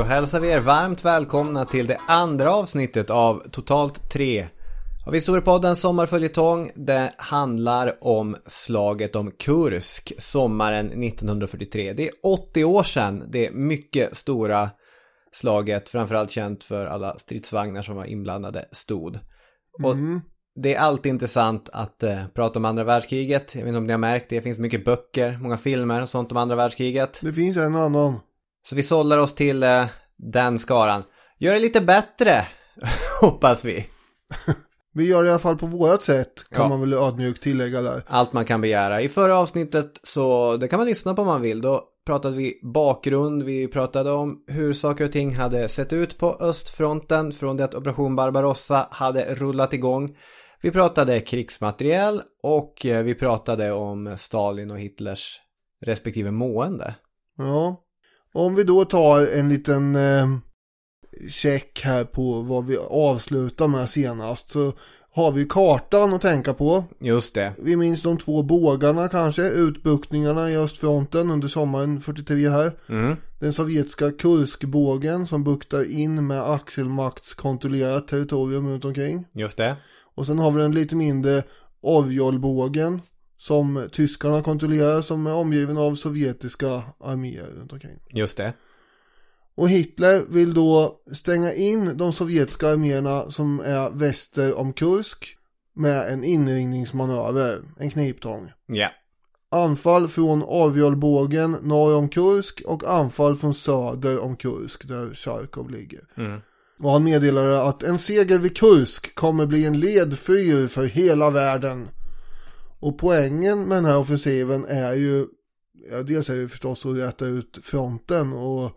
då hälsar vi er varmt välkomna till det andra avsnittet av totalt tre av Historiepoddens sommarföljetong. Det handlar om slaget om Kursk sommaren 1943. Det är 80 år sedan det mycket stora slaget, framförallt känt för alla stridsvagnar som var inblandade, stod. Och Mm. det är alltid intressant att eh, prata om andra världskriget. Jag vet inte om ni har märkt det, det finns mycket böcker, många filmer och sånt om andra världskriget. Det finns en annan. Så vi sållar oss till eh, den skaran. Gör det lite bättre, hoppas vi. Vi gör det i alla fall på vårat sätt, kan Ja. man väl ödmjukt tillägga där. Allt man kan begära. I förra avsnittet så, det kan man lyssna på om man vill, då pratade vi bakgrund, vi pratade om hur saker och ting hade sett ut på östfronten från det att Operation Barbarossa hade rullat igång. Vi pratade krigsmateriel och eh, vi pratade om Stalin och Hitlers respektive mående. Ja. Om vi då tar en liten eh, check här på vad vi avslutar med senast. Så har vi kartan att tänka på. Just det. Vi minns de två bågarna kanske, utbuktningarna i östfronten under sommaren 43 här. Mm. Den sovjetiska Kurskbågen som buktar in med axelmaktskontrollerat territorium runt omkring. Just det. Och sen har vi den lite mindre Orjolbågen som tyskarna kontrollerar som är omgiven av sovjetiska arméer runt omkring. Just det. Och Hitler vill då stänga in de sovjetiska arméerna som är väster om Kursk med en inringningsmanöver, en kniptång. Ja. Anfall från Orjolbågen norr om Kursk och anfall från söder om Kursk där Charkov ligger. Mm. Och han meddelade att en seger vid Kursk kommer bli en ledfyr för hela världen. Och poängen med den här offensiven är ju, ja dels är det förstås att räta ut fronten och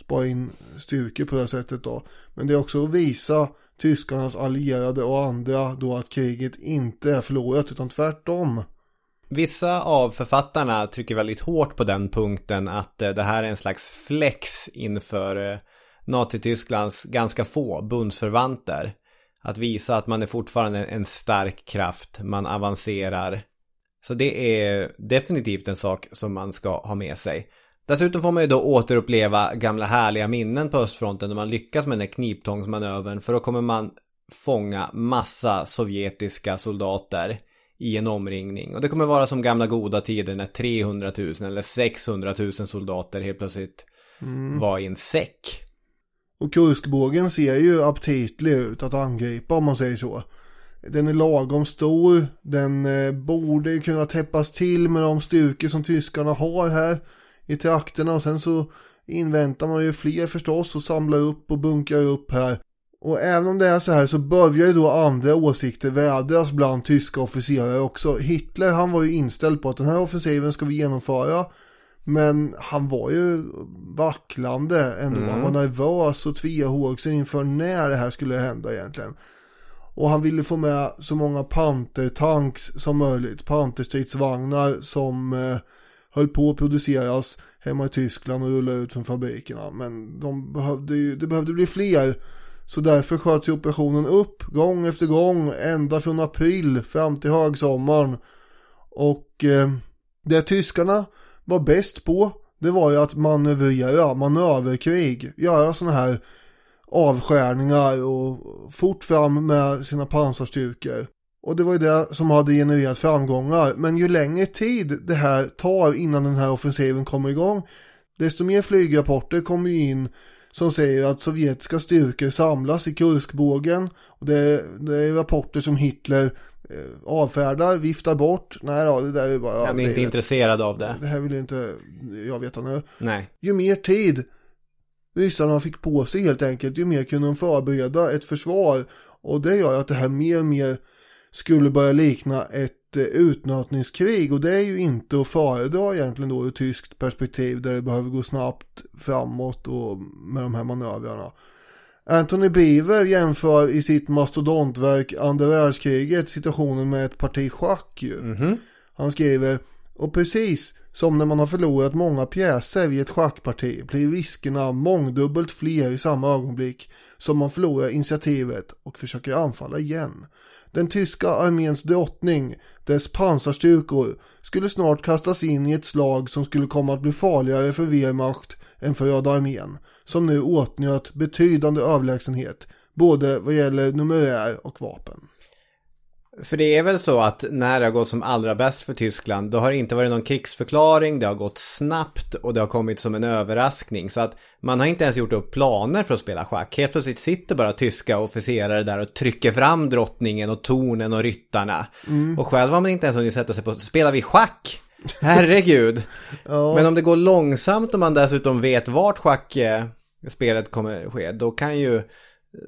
spara in styrkor på det sättet då. Men det är också att visa tyskarnas allierade och andra då att kriget inte är förlorat utan tvärtom. Vissa av författarna trycker väldigt hårt på den punkten att eh, det här är en slags flex inför eh, Nazitysklands ganska få bundsförvanter. Att visa att man är fortfarande en stark kraft, man avancerar. Så det är definitivt en sak som man ska ha med sig. Dessutom får man ju då återuppleva gamla härliga minnen på östfronten när man lyckas med den här kniptångsmanövern för då kommer man fånga massa sovjetiska soldater i en omringning. Och det kommer vara som gamla goda tider när 300 000 eller 600 000 soldater helt plötsligt var i en säck. Och Kurskbågen ser ju aptitlig ut att angripa om man säger så. Den är lagom stor, den eh, borde kunna täppas till med de styrkor som tyskarna har här i trakterna och sen så inväntar man ju fler förstås och samlar upp och bunkrar upp här. Och även om det är så här så börjar ju då andra åsikter vädras bland tyska officerare också. Hitler han var ju inställd på att den här offensiven ska vi genomföra. Men han var ju vacklande ändå. Han var nervös och tvehågsen inför när det här skulle hända egentligen. Och han ville få med så många pantertanks som möjligt. Panterstridsvagnar som eh, höll på att produceras hemma i Tyskland och rulla ut från fabrikerna. Men de behövde ju, det behövde bli fler. Så därför sköts ju operationen upp gång efter gång ända från april fram till högsommaren. Och eh, det tyskarna var bäst på det var ju att manövrera, manöverkrig, göra sådana här avskärningar och fort fram med sina pansarstyrkor. Och det var ju det som hade genererat framgångar. Men ju längre tid det här tar innan den här offensiven kommer igång, desto mer flygrapporter kommer ju in som säger att sovjetiska styrkor samlas i Kurskbågen. Och det, det är rapporter som Hitler eh, avfärdar, viftar bort. Nej då, det där är bara... Han är inte det, intresserad av det. det här vill inte jag veta nu. Nej. Ju mer tid ryssarna fick på sig helt enkelt, ju mer kunde de förbereda ett försvar. Och det gör att det här mer och mer skulle börja likna ett eh, utnötningskrig. Och det är ju inte att föredra egentligen då ur tyskt perspektiv där det behöver gå snabbt framåt och med de här manövrarna. Anthony Beaver jämför i sitt mastodontverk andra världskriget situationen med ett parti schack ju. Mhm. Han skriver, och precis som när man har förlorat många pjäser i ett schackparti blir riskerna mångdubbelt fler i samma ögonblick som man förlorar initiativet och försöker anfalla igen. Den tyska arméns drottning, dess pansarstyrkor, skulle snart kastas in i ett slag som skulle komma att bli farligare för Wehrmacht än för Röda armén, som nu åtnjöt betydande överlägsenhet, både vad gäller numerär och vapen. För det är väl så att när det har gått som allra bäst för Tyskland, då har det inte varit någon krigsförklaring, det har gått snabbt och det har kommit som en överraskning. Så att man har inte ens gjort upp planer för att spela schack. Helt plötsligt sitter bara tyska officerare där och trycker fram drottningen och tornen och ryttarna. Mm. Och själv har man inte ens hunnit sätta sig på, spelar vi schack? Herregud. ja. Men om det går långsamt och man dessutom vet vart schackspelet kommer ske, då kan ju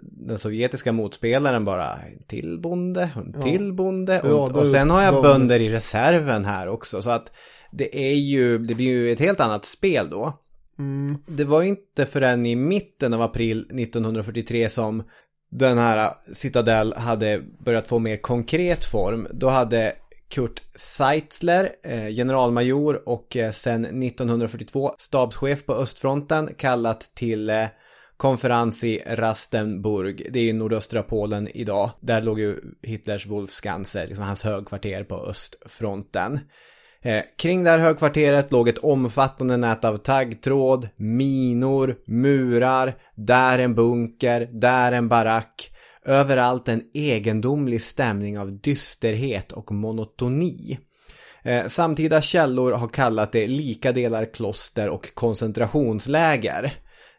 den sovjetiska motspelaren bara till bonde, en ja. till bonde och, ja, och sen har jag bönder i reserven här också så att det är ju, det blir ju ett helt annat spel då. Mm. Det var inte förrän i mitten av april 1943 som den här Citadel hade börjat få mer konkret form. Då hade Kurt Seitzler, eh, generalmajor och eh, sen 1942 stabschef på östfronten kallat till eh, konferens i Rastenburg. Det är ju nordöstra Polen idag. Där låg ju Hitlers Wolfskanse, liksom hans högkvarter på östfronten. Eh, kring det här högkvarteret låg ett omfattande nät av taggtråd, minor, murar, där en bunker, där en barack. Överallt en egendomlig stämning av dysterhet och monotoni. Eh, samtida källor har kallat det lika delar kloster och koncentrationsläger.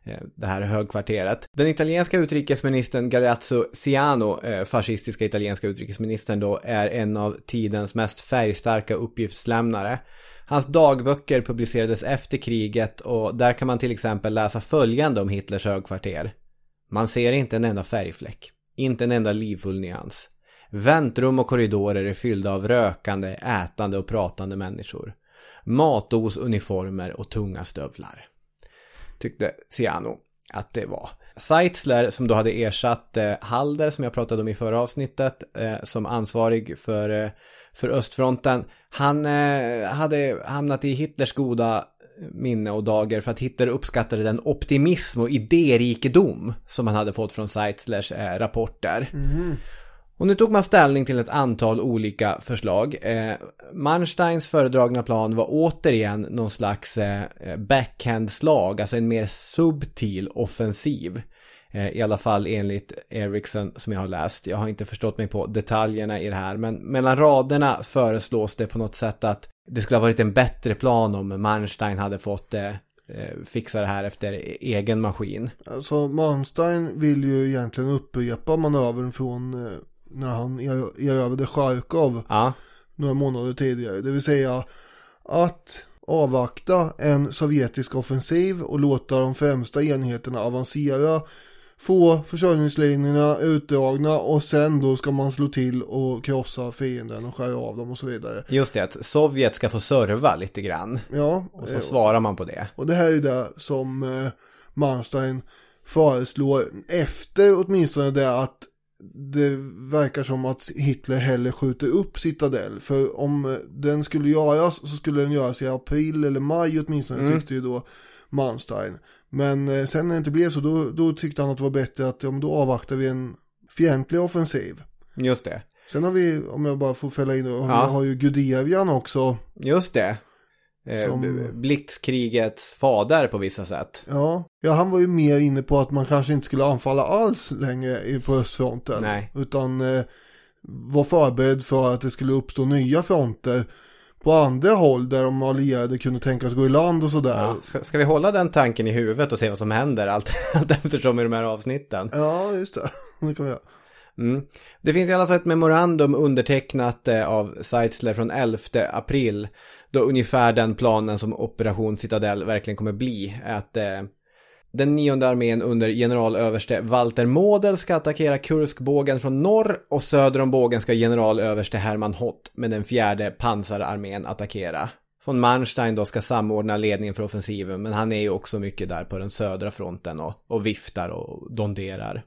Eh, det här högkvarteret. Den italienska utrikesministern Galeazzo Ciano, eh, fascistiska italienska utrikesministern då, är en av tidens mest färgstarka uppgiftslämnare. Hans dagböcker publicerades efter kriget och där kan man till exempel läsa följande om Hitlers högkvarter. Man ser inte en enda färgfläck, inte en enda livfull nyans. Väntrum och korridorer är fyllda av rökande, ätande och pratande människor. Matos uniformer och tunga stövlar tyckte Ciano att det var. Seitzler som då hade ersatt eh, Halder som jag pratade om i förra avsnittet eh, som ansvarig för, eh, för östfronten. Han eh, hade hamnat i Hitlers goda eh, minne och dagar för att Hitler uppskattade den optimism och idérikedom som han hade fått från Seitzlers eh, rapporter. Mm. Och nu tog man ställning till ett antal olika förslag. Eh, Mansteins föredragna plan var återigen någon slags eh, backhandslag, alltså en mer subtil offensiv. Eh, I alla fall enligt Ericsson som jag har läst. Jag har inte förstått mig på detaljerna i det här, men mellan raderna föreslås det på något sätt att det skulle ha varit en bättre plan om Manstein hade fått eh, eh, fixa det här efter e- egen maskin. Alltså Manstein vill ju egentligen upprepa manövern från eh, när han erövrade Charkov ja. några månader tidigare. Det vill säga att avvakta en sovjetisk offensiv och låta de främsta enheterna avancera. Få försörjningslinjerna utdragna och sen då ska man slå till och krossa fienden och skära av dem och så vidare. Just det, att Sovjet ska få serva lite grann. Ja. Och så svarar man på det. Och det här är det som eh, Manstein föreslår efter åtminstone det att det verkar som att Hitler hellre skjuter upp Citadel. För om den skulle göras så skulle den göras i april eller maj åtminstone mm. tyckte ju då Manstein. Men eh, sen när det inte blev så då, då tyckte han att det var bättre att ja, då avvaktar vi en fientlig offensiv. Just det. Sen har vi, om jag bara får fälla in, ja. har ju Guderian också. Just det. Eh, som... Blixtkrigets fader på vissa sätt. Ja. ja, han var ju mer inne på att man kanske inte skulle anfalla alls längre på östfronten. Nej. Utan eh, var förberedd för att det skulle uppstå nya fronter på andra håll där de allierade kunde tänkas gå i land och sådär. Ja, ska, ska, vi hålla den tanken i huvudet och se vad som händer allt, allt eftersom i de här avsnitten? Ja, just det. Det kan vi göra. Mm. Det finns i alla fall ett memorandum undertecknat eh, av Seitzler från 11 april då ungefär den planen som Operation Citadel verkligen kommer bli. Att eh, den nionde armén under generalöverste Walter Model ska attackera Kurskbågen från norr och söder om bågen ska generalöverste Hermann Hott med den fjärde pansararmén attackera. Von Manstein då ska samordna ledningen för offensiven men han är ju också mycket där på den södra fronten och, och viftar och donderar.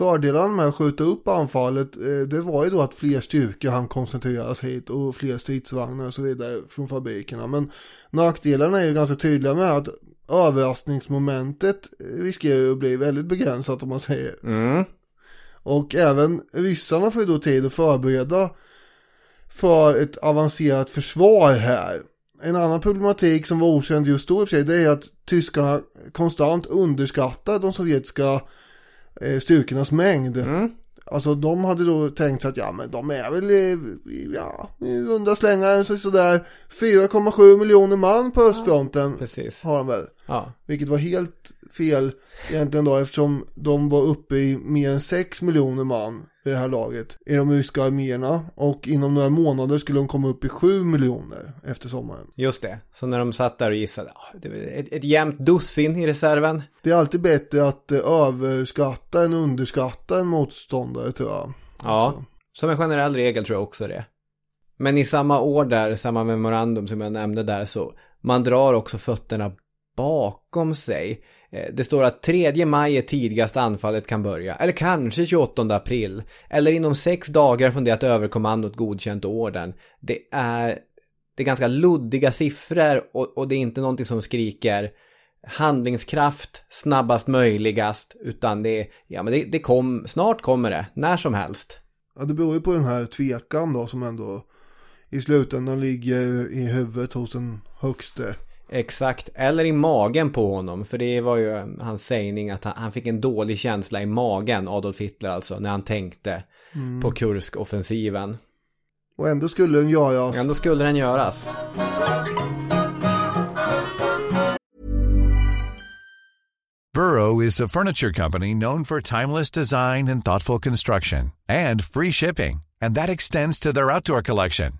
Fördelen med att skjuta upp anfallet eh, det var ju då att fler styrkor han koncentreras hit och fler stridsvagnar och så vidare från fabrikerna. Men nackdelarna är ju ganska tydliga med att överraskningsmomentet riskerar att bli väldigt begränsat om man säger. Mm. Och även ryssarna får ju då tid att förbereda för ett avancerat försvar här. En annan problematik som var okänd just då i och för sig, det är att tyskarna konstant underskattar de sovjetiska styrkornas mängd. Mm. Alltså de hade då tänkt sig att ja men de är väl ja, i runda slängar så, sådär 4,7 miljoner man på östfronten Precis. har de väl. Ja. Vilket var helt fel egentligen då eftersom de var uppe i mer än 6 miljoner man i det här laget i de ryska arméerna och inom några månader skulle de komma upp i 7 miljoner efter sommaren. Just det. Så när de satt där och gissade, ah, det ett, ett jämnt dussin i reserven. Det är alltid bättre att eh, överskatta än underskatta en motståndare tror jag. Ja, som en generell regel tror jag också det. Men i samma år där, samma memorandum som jag nämnde där, så man drar också fötterna bakom sig. Eh, det står att 3 maj är tidigast anfallet kan börja, eller kanske 28 april, eller inom sex dagar från det att överkommandot godkänt orden. Det är, det är ganska luddiga siffror och, och det är inte någonting som skriker handlingskraft snabbast möjligast, utan det ja men det, det kom, snart kommer det, när som helst. Ja, det beror ju på den här tvekan då som ändå i slutändan ligger i huvudet hos den högste. Exakt, eller i magen på honom. För det var ju hans sägning att han, han fick en dålig känsla i magen, Adolf Hitler alltså, när han tänkte på Kursk-offensiven. Och ändå skulle den göras. Ändå skulle den göras. Burrow is a furniture company known for timeless design and thoughtful construction and free shipping, and that extends to their outdoor collection.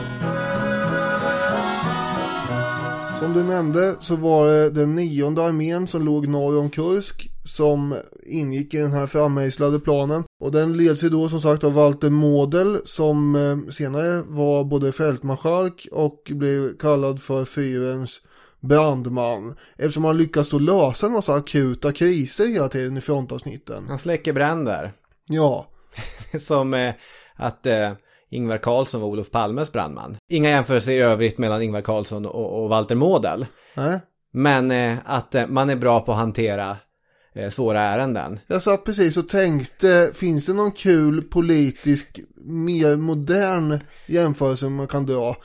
Som du nämnde så var det den nionde armén som låg norr om Kursk som ingick i den här frammejslade planen. Och den leds ju då som sagt av Walter Model som eh, senare var både fältmarskalk och blev kallad för fyrens brandman. Eftersom han lyckas då lösa en massa akuta kriser hela tiden i frontavsnitten. Han släcker bränder. Ja, Som eh, att eh, Ingvar Carlsson var Olof Palmes brandman. Inga jämförelser i övrigt mellan Ingvar Carlsson och, och Walter Model. nej. Men eh, att eh, man är bra på att hantera eh, svåra ärenden. Jag satt precis och tänkte, finns det någon kul politisk, mer modern jämförelse man kan dra?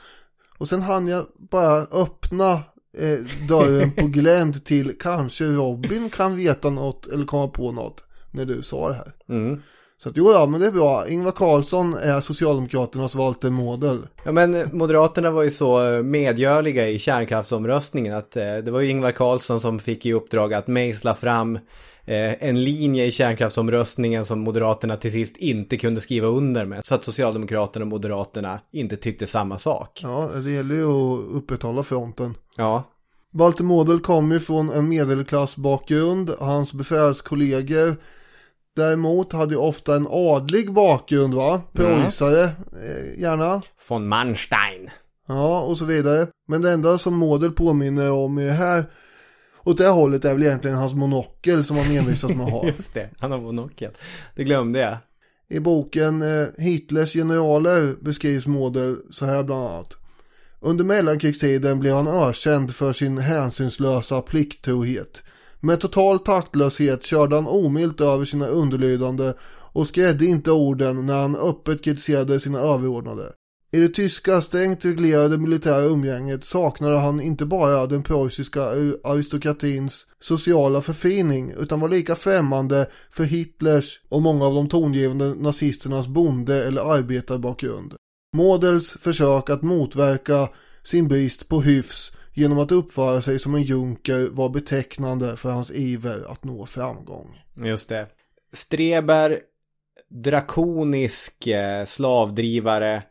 Och sen hann jag bara öppna eh, dörren på glänt till kanske Robin kan veta något eller komma på något när du sa det här. Mm. Så att jo, ja, men det är bra. Ingvar Carlsson är Socialdemokraternas Walter Model. Ja men eh, Moderaterna var ju så eh, medgörliga i kärnkraftsomröstningen att eh, det var ju Ingvar Carlsson som fick i uppdrag att mejsla fram eh, en linje i kärnkraftsomröstningen som Moderaterna till sist inte kunde skriva under med. Så att Socialdemokraterna och Moderaterna inte tyckte samma sak. Ja, det gäller ju att upprätthålla fronten. Ja, Walter Model kom ju från en medelklassbakgrund. Hans befälskollegor däremot hade ju ofta en adlig bakgrund va? Preussare eh, gärna. von Manstein. Ja, och så vidare. Men det enda som Model påminner om i det här åt det hållet är väl egentligen hans monokel som han envisas med att ha. Just det, han har monokel. Det glömde jag. I boken eh, Hitlers generaler beskrivs Model så här bland annat. Under mellankrigstiden blev han ökänd för sin hänsynslösa plikttrohet. Med total taktlöshet körde han omilt över sina underlydande och skrädde inte orden när han öppet kritiserade sina överordnade. I det tyska strängt reglerade militära umgänget saknade han inte bara den preussiska aristokratins sociala förfining utan var lika främmande för Hitlers och många av de tongivande nazisternas bonde eller arbetarbakgrund. Models försök att motverka sin brist på hyfs genom att uppföra sig som en junker var betecknande för hans iver att nå framgång. Just det. Streber, drakonisk eh, slavdrivare,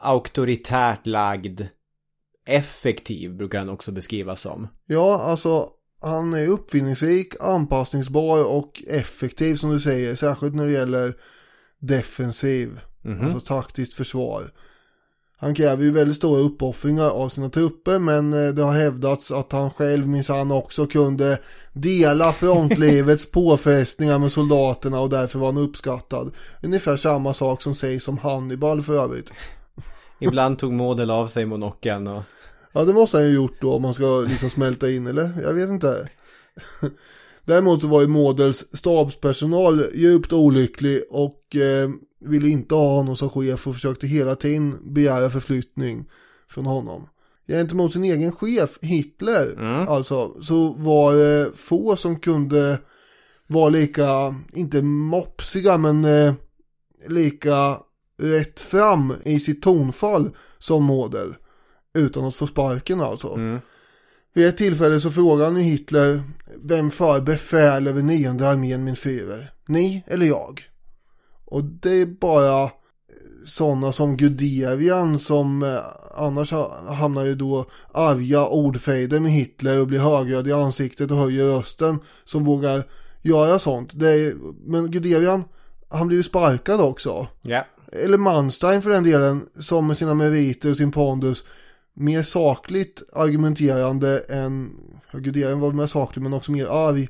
auktoritärt lagd, effektiv brukar han också beskrivas som. Ja, alltså han är uppfinningsrik, anpassningsbar och effektiv som du säger, särskilt när det gäller defensiv, mm -hmm. alltså taktiskt försvar. Han kräver ju väldigt stora uppoffringar av sina trupper men eh, det har hävdats att han själv minsann också kunde dela frontlivets påfrestningar med soldaterna och därför var han uppskattad. Ungefär samma sak som sägs om Hannibal för övrigt. Ibland tog Model av sig monokeln och... Ja det måste han ju gjort då om man ska liksom smälta in eller? Jag vet inte. Däremot så var ju Models stabspersonal djupt olycklig och eh, ville inte ha honom som chef och försökte hela tiden begära förflyttning från honom. Gentemot sin egen chef Hitler mm. alltså så var det få som kunde vara lika, inte mopsiga men eh, lika rätt fram i sitt tonfall som Model. Utan att få sparken alltså. Mm. Vid ett tillfälle så frågade han Hitler Vem för befäl över nionde armén min fyrer? Ni eller jag? Och det är bara sådana som Guderian som eh, annars hamnar ju då arga ordfejder med Hitler och blir högröd i ansiktet och höjer rösten som vågar göra sånt. Det är, men Guderian, han blir ju sparkad också. Ja. Eller Manstein för den delen, som med sina meriter och sin pondus mer sakligt argumenterande än, Guderian var mer saklig men också mer arg.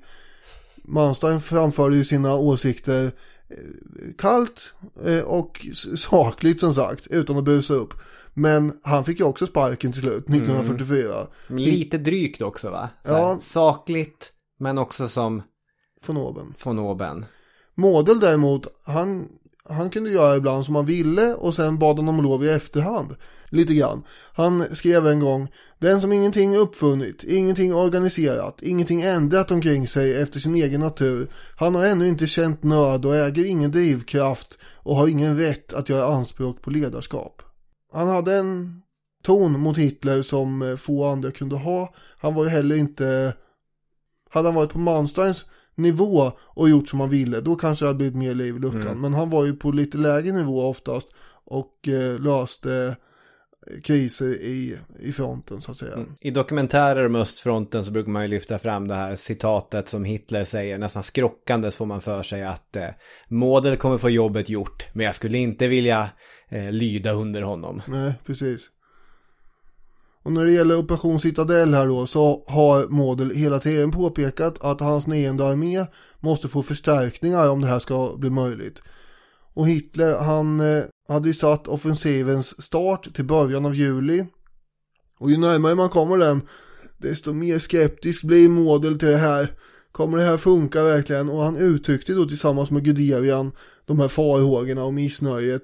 Manstein framförde ju sina åsikter kallt eh, och sakligt som sagt utan att busa upp. Men han fick ju också sparken till slut 1944. Mm. Lite drygt också va? Så ja. sakligt men också som von oben. Von oben. Model däremot, han, han kunde göra ibland som han ville och sen bad han om lov i efterhand. Lite grann. Han skrev en gång Den som ingenting uppfunnit, ingenting organiserat, ingenting ändrat omkring sig efter sin egen natur. Han har ännu inte känt nöd och äger ingen drivkraft och har ingen rätt att göra anspråk på ledarskap. Han hade en ton mot Hitler som få andra kunde ha. Han var ju heller inte... Hade han varit på Mansteins nivå och gjort som han ville, då kanske det hade blivit mer liv i luckan. Mm. Men han var ju på lite lägre nivå oftast och eh, löste kriser i, i fronten så att säga. Mm. I dokumentärer om östfronten så brukar man ju lyfta fram det här citatet som Hitler säger, nästan skrockandes får man för sig att eh, Model kommer få jobbet gjort, men jag skulle inte vilja eh, lyda under honom. Nej, precis. Och när det gäller Operation Citadel här då så har Model hela tiden påpekat att hans nionde armé måste få förstärkningar om det här ska bli möjligt. Och Hitler han eh, hade ju satt offensivens start till början av juli. Och ju närmare man kommer den desto mer skeptisk blir Model till det här. Kommer det här funka verkligen? Och han uttryckte då tillsammans med Guderian de här farhågorna och missnöjet.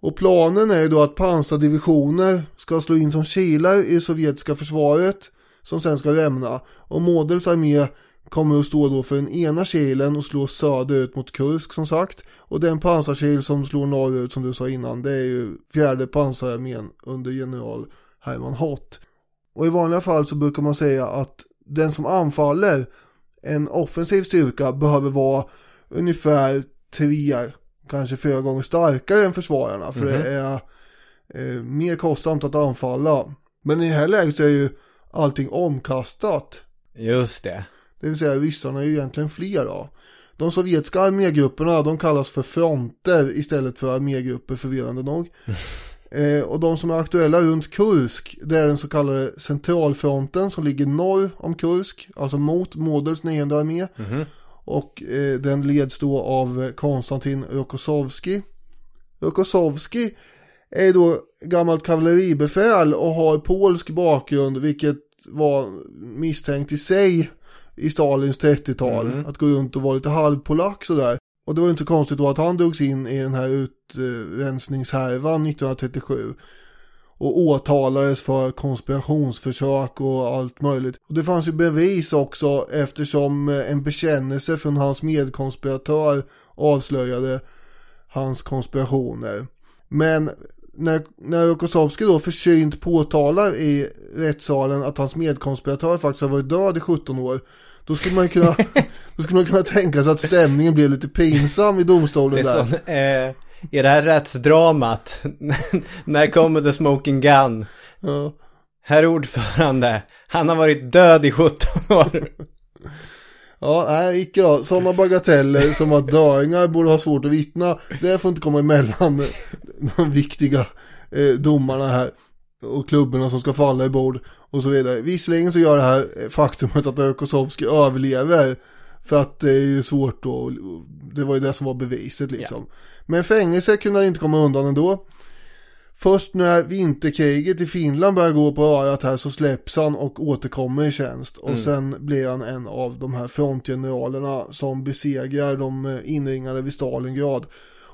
Och planen är ju då att pansardivisioner ska slå in som kilar i det sovjetiska försvaret som sen ska lämna. Och Models armé kommer att stå då för den ena kilen och slå söderut mot Kursk som sagt. Och den pansarkil som slår norrut som du sa innan det är ju fjärde pansararmén under general Hermann Hott. Och i vanliga fall så brukar man säga att den som anfaller en offensiv styrka behöver vara ungefär tre, kanske fyra gånger starkare än försvararna. För mm -hmm. det är eh, mer kostsamt att anfalla. Men i det här läget så är ju allting omkastat. Just det. Det vill säga ryssarna är ju egentligen fler då. De sovjetiska armégrupperna de kallas för fronter istället för armégrupper förvirrande nog. eh, och de som är aktuella runt Kursk det är den så kallade centralfronten som ligger norr om Kursk. Alltså mot Models nionde armé. Mm. Och eh, den leds då av Konstantin Rokossovski. Rokossovski är då gammalt kavalleribefäl och har polsk bakgrund vilket var misstänkt i sig i Stalins 30-tal. Mm. Att gå runt och vara lite halvpolack sådär. Och det var inte konstigt då att han drogs in i den här utrensningshärvan 1937. Och åtalades för konspirationsförsök och allt möjligt. Och det fanns ju bevis också eftersom en bekännelse från hans medkonspiratör avslöjade hans konspirationer. Men när, när Rokossovski då försynt påtalar i rättssalen att hans medkonspiratör faktiskt har varit död i 17 år. Då skulle man kunna, då skulle man kunna tänka sig att stämningen blev lite pinsam i domstolen Det är där. sån, eh, i det här rättsdramat, när kommer the smoking gun? Ja. Herr ordförande, han har varit död i 17 år. Ja, nej, icke då. Sådana bagateller som att döingar borde ha svårt att vittna, det får inte komma emellan de viktiga eh, domarna här. Och klubborna som ska falla i bord och så vidare. Visserligen så gör det här faktumet att Rokosovski överlever. För att det är ju svårt då, det var ju det som var beviset liksom. Men fängelse kunde han inte komma undan ändå. Först när vinterkriget i Finland börjar gå på örat här så släpps han och återkommer i tjänst. Och sen blir han en av de här frontgeneralerna som besegrar de eh, inringade vid Stalingrad.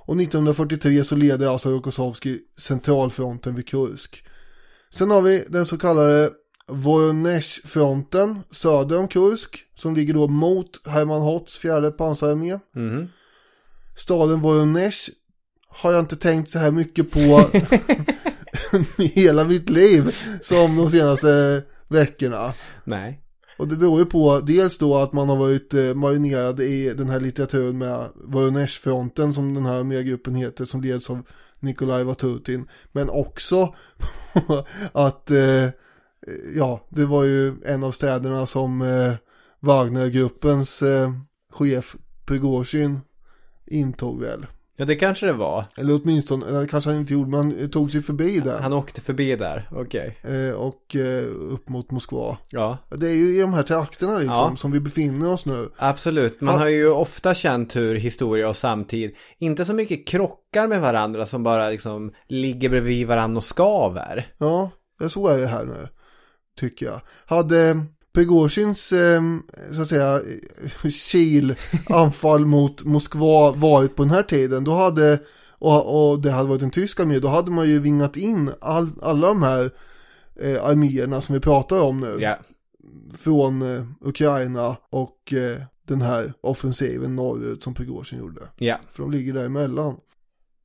Och 1943 så leder alltså Rokossovski centralfronten vid Kursk. Sen har vi den så kallade Voronezh-fronten söder om Kursk. Som ligger då mot Hermann Hotz fjärde pansararmé. Mhm. Staden Voronezh har jag inte tänkt så här mycket på hela mitt liv som de senaste veckorna. Nej. Och det beror ju på dels då att man har varit eh, marinerad i den här litteraturen med Voronezh-fronten som den här armégruppen heter som leds av Nikolaj Vatutin. Men också att eh, ja, det var ju en av städerna som eh, Wagnergruppens eh, chef Prigozjin intog väl. Ja, det kanske det var. Eller åtminstone, eller kanske han inte gjorde, men han tog sig förbi där. Han åkte förbi där, okej. Eh, och eh, upp mot Moskva. Ja, Det är ju i de här trakterna liksom, Ja. som vi befinner oss nu. absolut. Man Ja. har ju ofta känt hur historia och samtid inte så mycket krockar med varandra som bara liksom ligger bredvid varandra och skaver. Ja, så är det här nu. Tycker jag. Hade Prigozjins, eh, så att säga, kil anfall mot Moskva varit på den här tiden, då hade, och, och det hade varit en tysk armé, då hade man ju vingat in all, alla de här eh, arméerna som vi pratar om nu. Ja, Från eh, Ukraina och eh, den här offensiven norrut som Prigozjin gjorde. ja. För de ligger däremellan.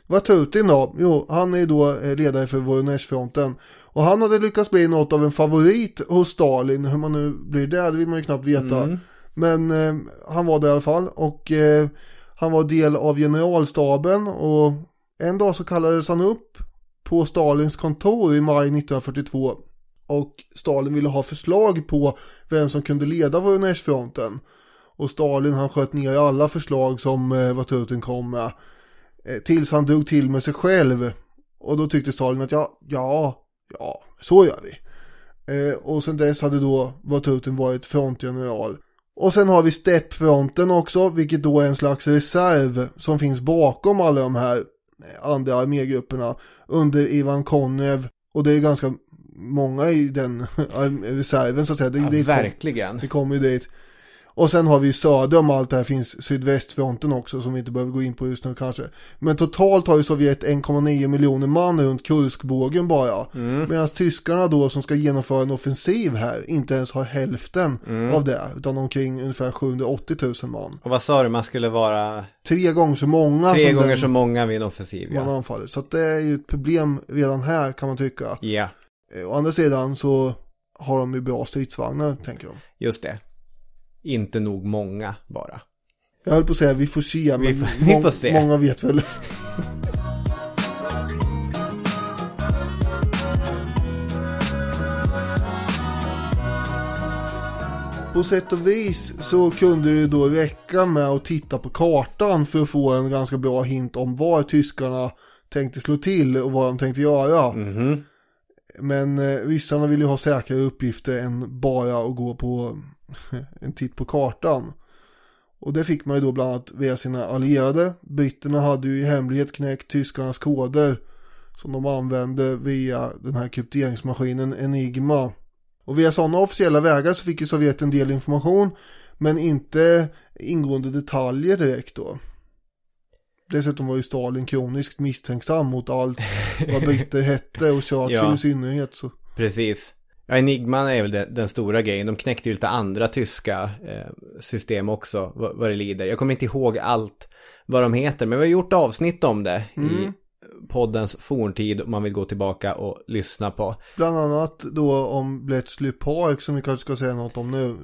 Vatutin då? Jo, han är då eh, ledare för Voronezh-fronten. Och han hade lyckats bli något av en favorit hos Stalin. Hur man nu blir det, det vill man ju knappt veta. Mm. Men eh, han var det i alla fall. Och eh, han var del av generalstaben. Och en dag så kallades han upp på Stalins kontor i maj 1942. Och Stalin ville ha förslag på vem som kunde leda Voronezh-fronten. Och Stalin han sköt ner alla förslag som eh, Vatutin kom med. Eh, tills han drog till med sig själv. Och då tyckte Stalin att ja, ja, ja, så gör vi. Eh, och sen dess hade då Vatutin varit frontgeneral. Och sen har vi steppfronten också, vilket då är en slags reserv som finns bakom alla de här eh, andra armégrupperna under Ivan Konev. Och det är ganska många i den reserven så att säga. Det, ja kom- verkligen. det kommer ju dit. Och sen har vi ju söder om allt det här finns sydvästfronten också som vi inte behöver gå in på just nu kanske. Men totalt har ju Sovjet 1,9 miljoner man runt Kurskbågen bara. Medan tyskarna då som ska genomföra en offensiv här inte ens har hälften av det. Utan omkring ungefär 780 000 man. Och vad sa du, man skulle vara Tre gånger så många tre gånger den så många vid en offensiv, man ja. anfaller. Så det är ju ett problem redan här kan man tycka. Ja, Eh, Å andra sidan så har de ju bra stridsvagnar tänker de. just det. Inte nog många bara. Jag höll på att säga vi får se, men får- vi får se. många vet väl. På sätt och vis så kunde det då räcka med att titta på kartan för att få en ganska bra hint om var tyskarna tänkte slå till och vad de tänkte göra. Mhm. Men eh, ryssarna ville ju ha säkrare uppgifter än bara att gå på en titt på kartan. Och det fick man ju då bland annat via sina allierade. Britterna hade ju i hemlighet knäckt tyskarnas koder som de använde via den här krypteringsmaskinen Enigma. Och via sådana officiella vägar så fick ju Sovjet en del information. Men inte ingående detaljer direkt då. Dessutom var ju Stalin kroniskt misstänksam mot allt vad britter hette och Churchill Ja. i synnerhet. Så. Precis. Ja, Enigman är väl den, den stora grejen. De knäckte ju lite andra tyska eh, system också, vad, vad det lider. Jag kommer inte ihåg allt vad de heter, men vi har gjort avsnitt om det i poddens forntid om man vill gå tillbaka och lyssna på. Bland annat då om Bletchley Park som vi kanske ska säga något om nu.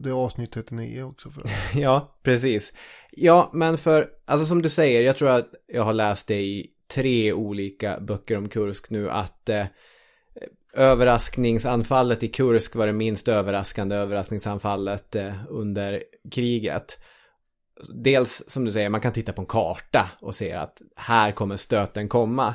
Det är avsnitt 39 också. För. Ja, precis. Ja, men för, alltså som du säger, jag tror att jag har läst det i tre olika böcker om Kursk nu, att eh, överraskningsanfallet i Kursk var det minst överraskande överraskningsanfallet eh, under kriget. Dels, som du säger, man kan titta på en karta och se att här kommer stöten komma.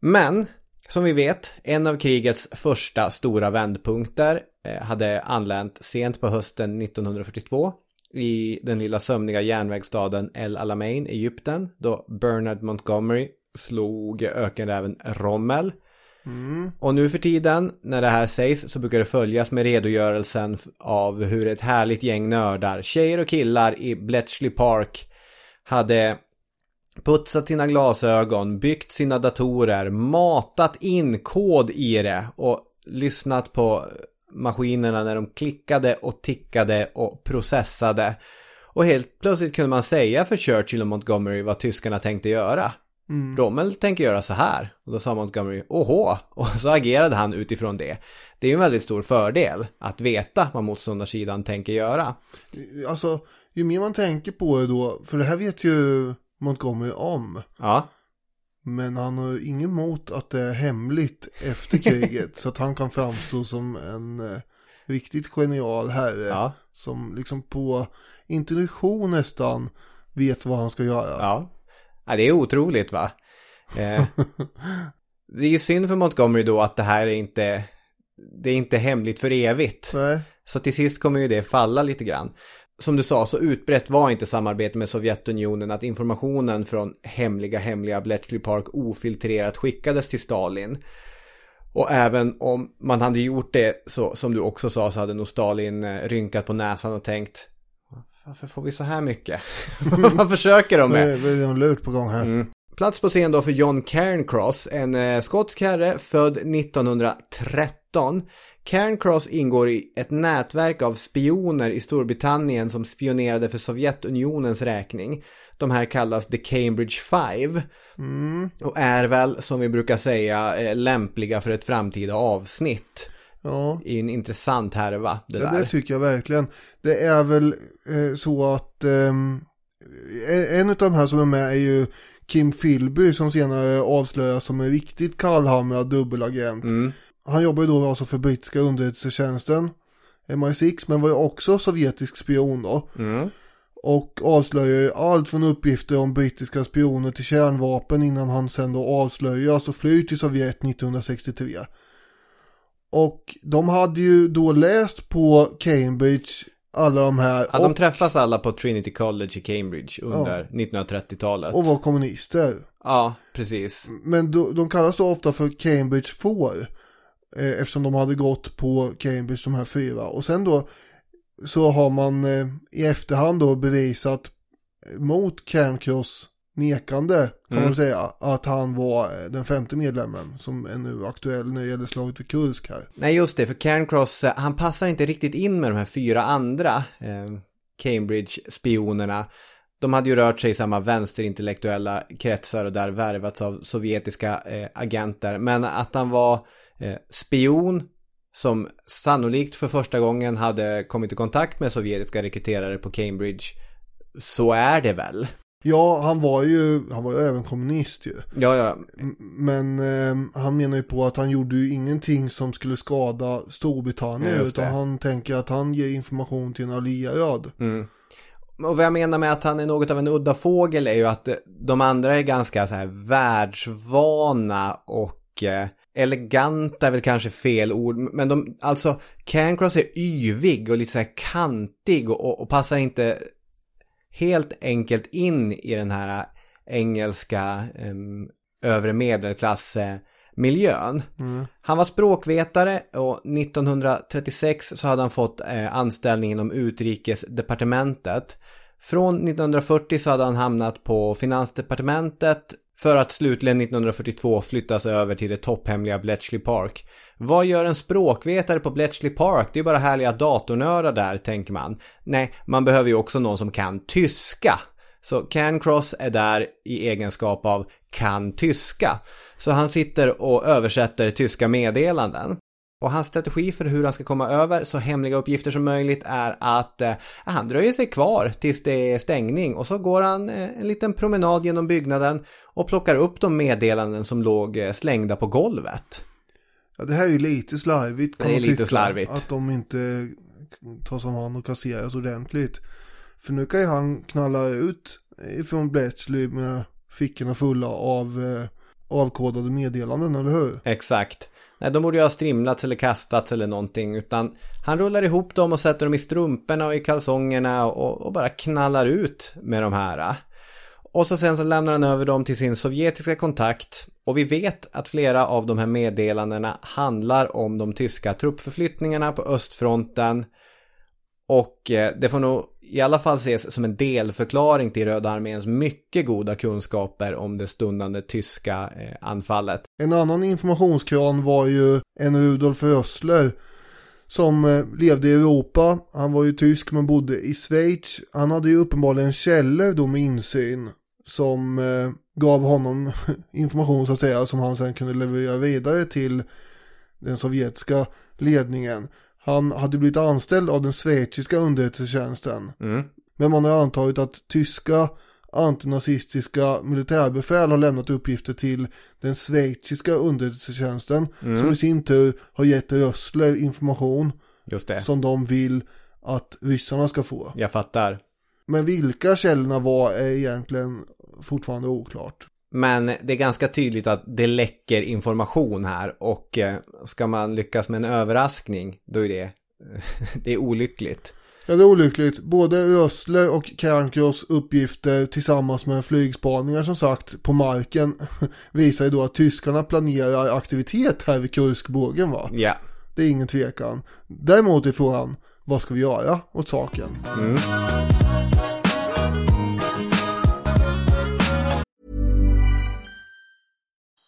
Men, som vi vet, en av krigets första stora vändpunkter eh, hade anlänt sent på hösten 1942 i den lilla sömniga järnvägsstaden El Alamein, Egypten, då Bernard Montgomery slog ökenräven Rommel. Och nu för tiden, när det här sägs, så brukar det följas med redogörelsen av hur ett härligt gäng nördar, tjejer och killar i Bletchley Park hade putsat sina glasögon, byggt sina datorer, matat in kod i det och lyssnat på maskinerna när de klickade och tickade och processade. Och helt plötsligt kunde man säga för Churchill och Montgomery vad tyskarna tänkte göra. Rommel tänker göra så här. Och då sa Montgomery, åhå, och så agerade han utifrån det. Det är ju en väldigt stor fördel att veta vad motståndarsidan tänker göra. Alltså, ju mer man tänker på det då, för det här vet ju Montgomery om. Ja, Men han har ingen emot att det är hemligt efter kriget. så att han kan framstå som en eh, riktigt genial herre. ja, Som liksom på intuition nästan vet vad han ska göra. ja. Ja det är otroligt va? Eh, det är ju synd för Montgomery då att det här är inte, det är inte hemligt för evigt. Nej, Så till sist kommer ju det falla lite grann. Som du sa, så utbrett var inte samarbetet med Sovjetunionen att informationen från hemliga, hemliga Bletchley Park ofiltrerat skickades till Stalin. Och även om man hade gjort det, så som du också sa, så hade nog Stalin eh, rynkat på näsan och tänkt varför får vi så här mycket? Vad försöker de det med? är väl en lurt på gång här. Plats på scen då för John Cairncross, en eh, skotsk herre född 1913. Cairncross ingår i ett nätverk av spioner i Storbritannien som spionerade för Sovjetunionens räkning. De här kallas The Cambridge Five och är väl, som vi brukar säga, eh, lämpliga för ett framtida avsnitt. Ja, Det är en intressant härva, det ja, där. det tycker jag verkligen. Det är väl eh, så att ehm, en av de här som är med är ju Kim Philby som senare avslöjas som en riktigt kallhamrad dubbelagent. Mm. Han jobbar ju då alltså för brittiska underrättelsetjänsten MI6 men var ju också sovjetisk spion då. Mm. Och avslöjar ju allt från uppgifter om brittiska spioner till kärnvapen innan han sen då avslöjas och flyr till Sovjet 1963. Och de hade ju då läst på Cambridge alla de här Ja, och, de träffas alla på Trinity College i Cambridge under 1930-talet. och var kommunister. Ja, precis. Men då, de kallas då ofta för Cambridge 4. Eh, eftersom de hade gått på Cambridge de här fyra. Och sen då så har man eh, i efterhand då bevisat mot Cairncross nekande kan Mm. man säga att han var eh, den femte medlemmen som är nu aktuell när det gäller slaget vid Kursk här. Nej, just det, för Cairncross, eh, han passar inte riktigt in med de här fyra andra eh, Cambridge-spionerna. De hade ju rört sig i samma vänsterintellektuella kretsar och där värvats av sovjetiska eh, agenter. Men att han var eh, spion som sannolikt för första gången hade kommit i kontakt med sovjetiska rekryterare på Cambridge. Så är det väl? Ja, han var ju, han var ju även kommunist ju. Ja, ja, Men eh, han menar ju på att han gjorde ju ingenting som skulle skada Storbritannien. Ja, utan han tänker att han ger information till en allierad. Mm. Och vad jag menar med att han är något av en udda fågel är ju att eh, de andra är ganska så här världsvana och eh, eleganta är väl kanske fel ord. Men de, alltså Cairncross är yvig och lite så här kantig och, och passar inte helt enkelt in i den här engelska övre medelklass eh, miljön. Han var språkvetare och 1936 så hade han fått eh, anställning inom utrikesdepartementet. Från 1940 så hade han hamnat på finansdepartementet för att slutligen 1942 flyttas över till det topphemliga Bletchley Park. Vad gör en språkvetare på Bletchley Park? Det är bara härliga datornördar där, tänker man. Nej, man behöver ju också någon som kan tyska. Så Cancross är där i egenskap av kan tyska. Så han sitter och översätter tyska meddelanden. Och hans strategi för hur han ska komma över så hemliga uppgifter som möjligt är att eh, han dröjer sig kvar tills det är stängning och så går han eh, en liten promenad genom byggnaden och plockar upp de meddelanden som låg eh, slängda på golvet. Ja, det här är ju lite slarvigt. Det är lite slarvigt. Att de inte tas om hand och kasseras ordentligt. För nu kan ju han knalla ut ifrån Bletchley med fickorna fulla av eh, avkodade meddelanden, eller hur? Exakt. Nej, de borde ju ha strimlats eller kastats eller någonting. Utan han rullar ihop dem och sätter dem i strumporna och i kalsongerna och, och bara knallar ut med de här. Och så sen så lämnar han över dem till sin sovjetiska kontakt. Och vi vet att flera av de här meddelandena handlar om de tyska truppförflyttningarna på östfronten. Och eh, det får nog i alla fall ses som en delförklaring till Röda arméns mycket goda kunskaper om det stundande tyska eh, anfallet. En annan informationskran var ju en Rudolf Rössler som eh, levde i Europa. Han var ju tysk men bodde i Schweiz. Han hade ju uppenbarligen källor då med insyn som eh, gav honom information så att säga som han sen kunde leverera vidare till den sovjetiska ledningen. Han hade blivit anställd av den schweiziska underrättelsetjänsten. Mm. Men man har antagit att tyska antinazistiska militärbefäl har lämnat uppgifter till den schweiziska underrättelsetjänsten som i sin tur har gett Rössler information som de vill att ryssarna ska få. jag fattar. Men vilka källorna var är egentligen fortfarande oklart. Men det är ganska tydligt att det läcker information här och eh, ska man lyckas med en överraskning då är det, det är olyckligt. Ja, det är olyckligt. Både Rössler och Cairncross uppgifter tillsammans med flygspaningar som sagt på marken visar ju då att tyskarna planerar aktivitet här vid Kurskbågen va? Ja, Det är ingen tvekan. Däremot är frågan, vad ska vi göra åt saken?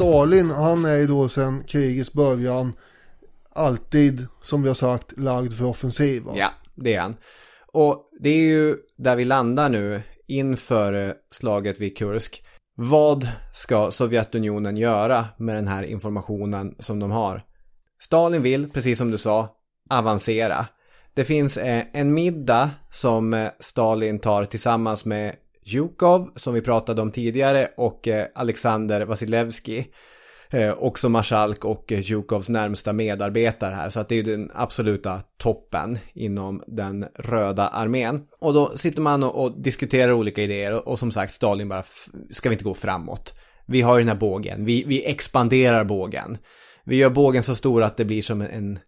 Stalin, han är ju då sedan krigets början alltid, som vi har sagt, lagd för offensiv. va? ja, det är han. Och det är ju där vi landar nu inför eh, slaget vid Kursk. Vad ska Sovjetunionen göra med den här informationen som de har? Stalin vill, precis som du sa, avancera. Det finns eh, en middag som eh, Stalin tar tillsammans med Jukov som vi pratade om tidigare, och eh, Alexander Vasilevski. Eh, också marskalk och eh, Jukovs närmsta medarbetare här. Så att det är den absoluta toppen inom den röda armén. Och då sitter man och, och diskuterar olika idéer och, och, som sagt Stalin bara, ska vi inte gå framåt? Vi har ju den här bågen, vi, vi expanderar bågen. Vi gör bågen så stor att det blir som en,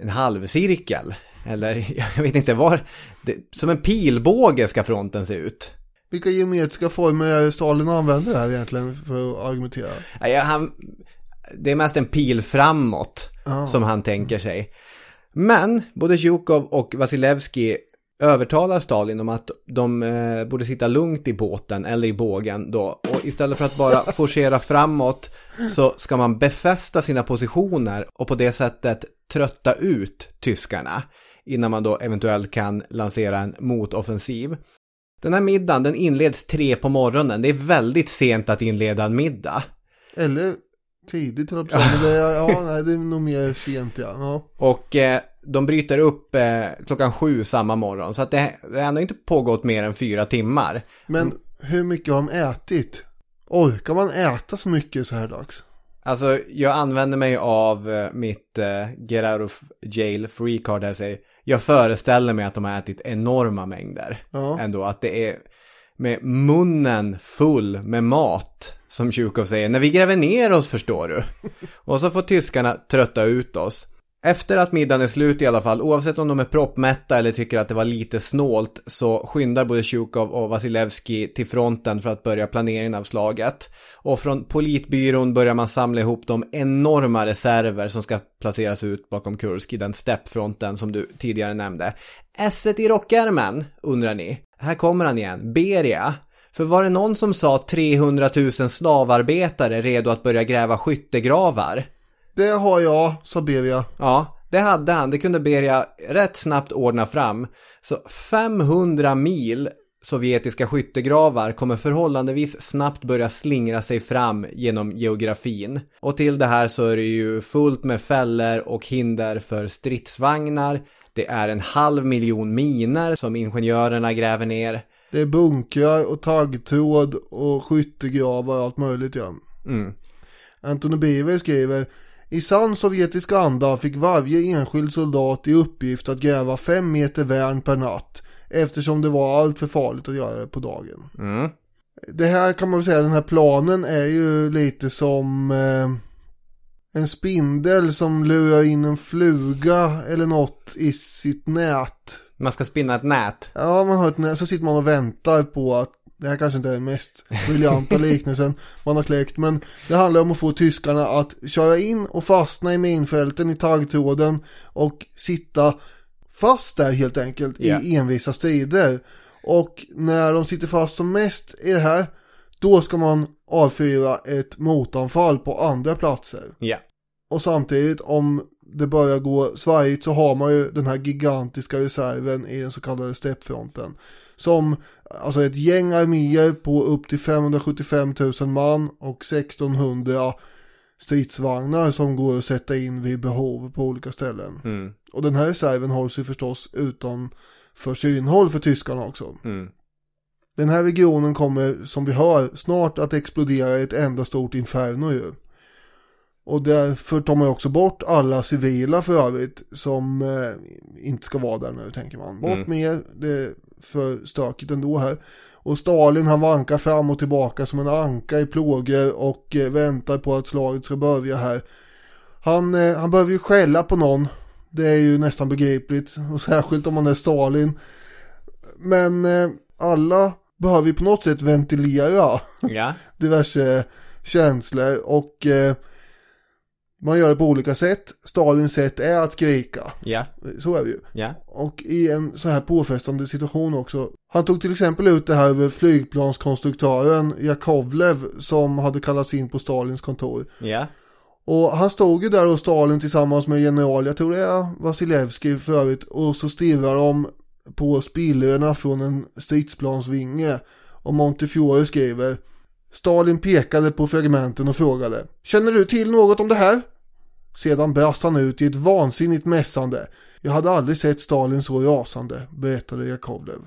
en halvcirkel. Eller jag vet inte var, det, som en pilbåge ska fronten se ut. Vilka geometriska former är Stalin använder här egentligen för att argumentera? Ja, han, det är mest en pil framåt ah. som han tänker sig. Men både Zjukov och Vasilevski övertalar Stalin om att de eh, borde sitta lugnt i båten eller i bågen då. Och istället för att bara forcera framåt så ska man befästa sina positioner och på det sättet trötta ut tyskarna innan man då eventuellt kan lansera en motoffensiv. Den här middagen den inleds tre på morgonen. Det är väldigt sent att inleda en middag. Eller tidigt, men det, ja, nej, det är nog mer sent ja. ja. Och eh, de bryter upp eh, klockan sju samma morgon. Så att det, det har ändå inte pågått mer än fyra timmar. Men hur mycket har de ätit? Orkar man äta så mycket så här dags? Alltså, jag använder mig av eh, mitt eh, Get Out of Jail Free Card här säger. Jag föreställer mig att de har ätit enorma mängder. Ja. Ändå, att det är med munnen full med mat. Som Tjukov säger, när vi gräver ner oss förstår du. Och så får tyskarna trötta ut oss. Efter att middagen är slut i alla fall, oavsett om de är proppmätta eller tycker att det var lite snålt, så skyndar både Tjukov och Vasilevski till fronten för att börja planeringen av slaget. Och från politbyrån börjar man samla ihop de enorma reserver som ska placeras ut bakom Kursk i den steppfronten som du tidigare nämnde. Esset i rockärmen, undrar ni? Här kommer han igen, Beria. För var det någon som sa 300 000 slavarbetare redo att börja gräva skyttegravar? Det har jag, sa Beria. Ja, det hade han. Det kunde Beria rätt snabbt ordna fram. Så 500 mil sovjetiska skyttegravar kommer förhållandevis snabbt börja slingra sig fram genom geografin. Och till det här så är det ju fullt med fällor och hinder för stridsvagnar. Det är en halv miljon miner som ingenjörerna gräver ner. Det är bunkrar och taggtråd och skyttegravar och allt möjligt ja. Mm. Anthony Beaver skriver i sann sovjetisk anda fick varje enskild soldat i uppgift att gräva fem meter värn per natt eftersom det var allt för farligt att göra det på dagen. Mm. Det här kan man väl säga, den här planen är ju lite som eh, en spindel som lurar in en fluga eller något i sitt nät. Man ska spinna ett nät. Ja, man har ett nät, så sitter man och väntar på att det här kanske inte är den mest briljanta liknelsen man har kläckt. Men det handlar om att få tyskarna att köra in och fastna i minfälten i taggtråden. Och sitta fast där helt enkelt yeah. i envisa strider. Och när de sitter fast som mest i det här. Då ska man avfyra ett motanfall på andra platser. Yeah. Och samtidigt om det börjar gå svajigt så har man ju den här gigantiska reserven i den så kallade steppfronten. Som alltså ett gäng arméer på upp till 575 000 man och 1600 stridsvagnar som går att sätta in vid behov på olika ställen. Mm. Och den här reserven hålls ju förstås utan för synhåll för tyskarna också. Mm. Den här regionen kommer som vi hör snart att explodera i ett enda stort inferno ju. Och därför tar man också bort alla civila för övrigt som eh, inte ska vara där nu tänker man. Bort mm. med det för stökigt ändå här. Och Stalin han vankar fram och tillbaka som en anka i plågor och eh, väntar på att slaget ska börja här. Han, eh, han behöver ju skälla på någon. Det är ju nästan begripligt och särskilt om man är Stalin. Men eh, alla behöver ju på något sätt ventilera ja. diverse känslor och man gör det på olika sätt. Stalins sätt är att skrika. Ja. Så är det ju. Ja. Och i en så här påfrestande situation också. Han tog till exempel ut det här över flygplanskonstruktören Jakovlev som hade kallats in på Stalins kontor. Ja. Och han stod ju där hos Stalin tillsammans med general, jag tror det är Vasilevski för övrigt. Och så stirrar de på spillrorna från en stridsplansvinge. Och Montefiore skriver Stalin pekade på fragmenten och frågade Känner du till något om det här? Sedan brast han ut i ett vansinnigt mässande. Jag hade aldrig sett Stalin så rasande, berättade Jakovlev.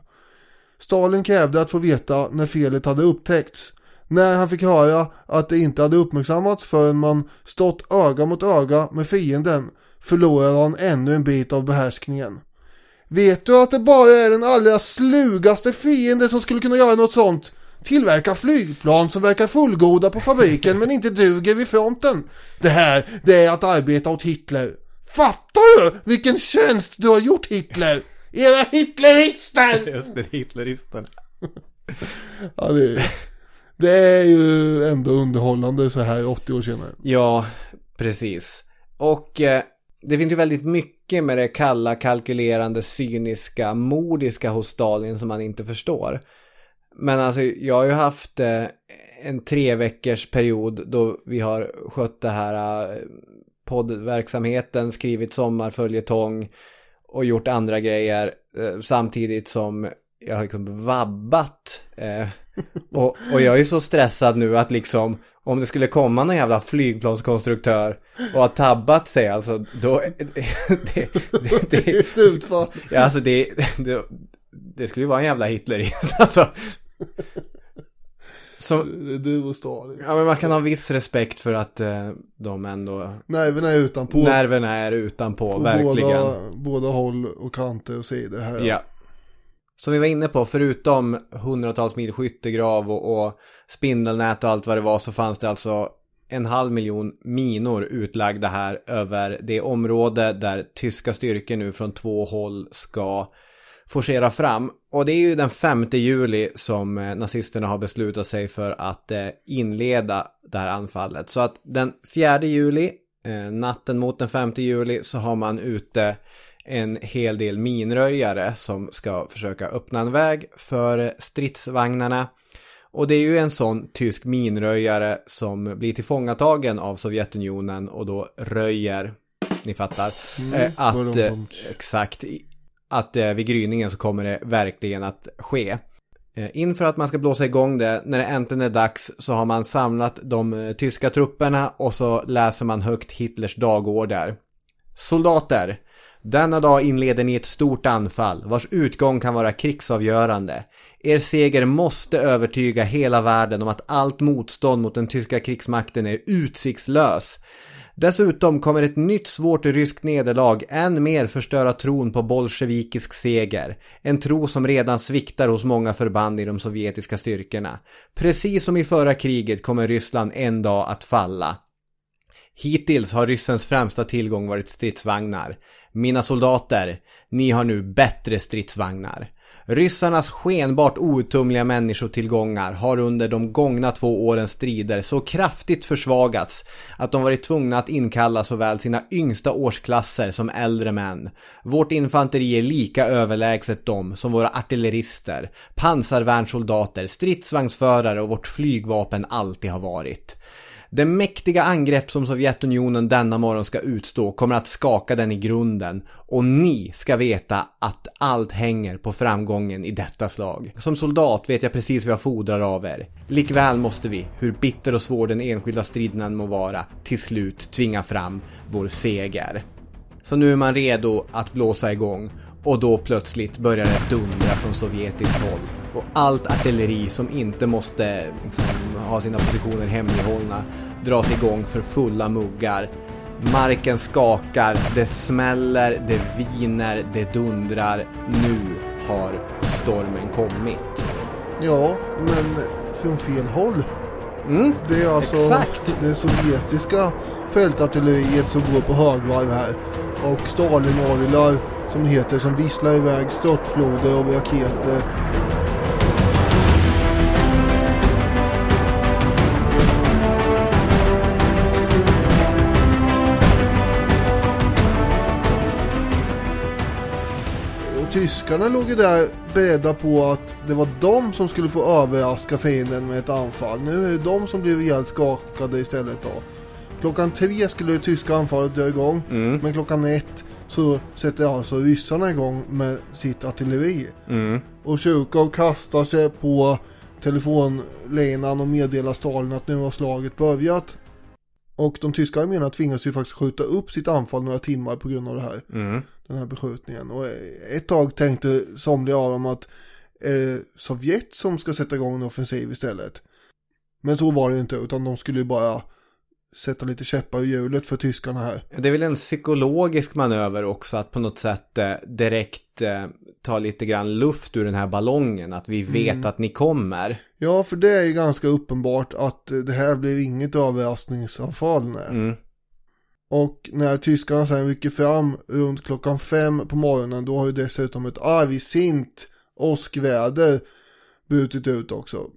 Stalin krävde att få veta när felet hade upptäckts. När han fick höra att det inte hade uppmärksammats förrän man stått öga mot öga med fienden förlorade han ännu en bit av behärskningen. Vet du att det bara är den allra slugaste fienden som skulle kunna göra något sånt? Tillverka flygplan som verkar fullgoda på fabriken men inte duger vid fronten. Det här, det är att arbeta åt Hitler. Fattar du vilken tjänst du har gjort Hitler? Era hitlerister! Just det, hitleristen. Ja, det, det är ju ändå underhållande så här 80 år senare. Ja, precis. Och eh, det finns ju väldigt mycket med det kalla, kalkylerande, cyniska, modiska hos Stalin som man inte förstår. Men alltså, jag har ju haft eh, en tre veckors period då vi har skött det här eh, poddverksamheten, skrivit sommarföljetong och gjort andra grejer eh, samtidigt som jag har liksom vabbat. Och, och jag är så stressad nu att liksom om det skulle komma någon jävla flygplanskonstruktör och ha tabbat sig alltså då det, det, det, det, ja, alltså det, det, det skulle ju vara en jävla Hitlerist alltså. Så, Det är du och Stalin. ja men man kan ha viss respekt för att eh, de ändå Nerverna är utanpå. nerverna är utanpå, på verkligen. båda, båda håll och kanter och sidor här. Ja. Som vi var inne på, förutom hundratals mil skyttegrav och, och spindelnät och allt vad det var så fanns det alltså en halv miljon minor utlagda här över det område där tyska styrkor nu från två håll ska forcera fram. Och det är ju den 5 juli som eh, nazisterna har beslutat sig för att eh, inleda det här anfallet. Så att den 4 juli, eh, natten mot den 5 juli, så har man ute en hel del minröjare som ska försöka öppna en väg för stridsvagnarna. Och det är ju en sån tysk minröjare som blir tillfångatagen av Sovjetunionen och då röjer, ni fattar, eh, att exakt, att eh, vid gryningen så kommer det verkligen att ske. Eh, Inför att man ska blåsa igång det, när det äntligen är dags, så har man samlat de eh, tyska trupperna och så läser man högt Hitlers dagorder. Soldater! Denna dag inleder ni ett stort anfall, vars utgång kan vara krigsavgörande. Er seger måste övertyga hela världen om att allt motstånd mot den tyska krigsmakten är utsiktslös. Dessutom kommer ett nytt svårt ryskt nederlag än mer förstöra tron på bolsjevikisk seger. En tro som redan sviktar hos många förband i de sovjetiska styrkorna. Precis som i förra kriget kommer Ryssland en dag att falla. Hittills har ryssens främsta tillgång varit stridsvagnar. Mina soldater, ni har nu bättre stridsvagnar. Ryssarnas skenbart outtömliga människotillgångar har under de gångna två årens strider så kraftigt försvagats att de varit tvungna att inkalla såväl sina yngsta årsklasser som äldre män. Vårt infanteri är lika överlägset dem som våra artillerister, pansarvärnssoldater, stridsvagnsförare och vårt flygvapen alltid har varit. Det mäktiga angrepp som Sovjetunionen denna morgon ska utstå kommer att skaka den i grunden och ni ska veta att allt hänger på framgången i detta slag. Som soldat vet jag precis vad jag fordrar av er. Likväl måste vi, hur bitter och svår den enskilda striden än må vara, till slut tvinga fram vår seger. Så nu är man redo att blåsa igång och då plötsligt börjar det dundra från sovjetiskt håll. Och allt artilleri som inte måste liksom, ha sina positioner hemlighållna dras igång för fulla muggar. Marken skakar, det smäller, det viner, det dundrar. Nu har stormen kommit. Ja, men från fel håll. Mm, Det är alltså Exakt. det sovjetiska fältartilleriet som går på högvarv här. Och Stalin-orglar som det heter som visslar iväg störtfloder av raketer. Tyskarna låg ju där beredda på att det var de som skulle få överraska fienden med ett anfall. Nu är det de som blev rejält skakade istället då. Klockan tre skulle det tyska anfallet dra igång. Men klockan ett så sätter alltså ryssarna igång med sitt artilleri. Och Tjurkov kastar sig på telefonlinan och meddelar Stalin att nu har slaget börjat. Och de tyska arméerna tvingas ju faktiskt skjuta upp sitt anfall några timmar på grund av det här. Den här beskjutningen. Och ett tag tänkte somliga av dem att är det Sovjet som ska sätta igång en offensiv istället? Men så var det inte, utan de skulle ju bara sätta lite käppar i hjulet för tyskarna här. Det är väl en psykologisk manöver också att på något sätt eh, direkt eh, ta lite grann luft ur den här ballongen. Att vi vet Mm. att ni kommer. Ja, för det är ju ganska uppenbart att eh, det här blir inget överraskningsanfall. Mm. Och när tyskarna sen rycker fram runt klockan fem på morgonen då har ju dessutom ett argsint åskväder brutit ut också.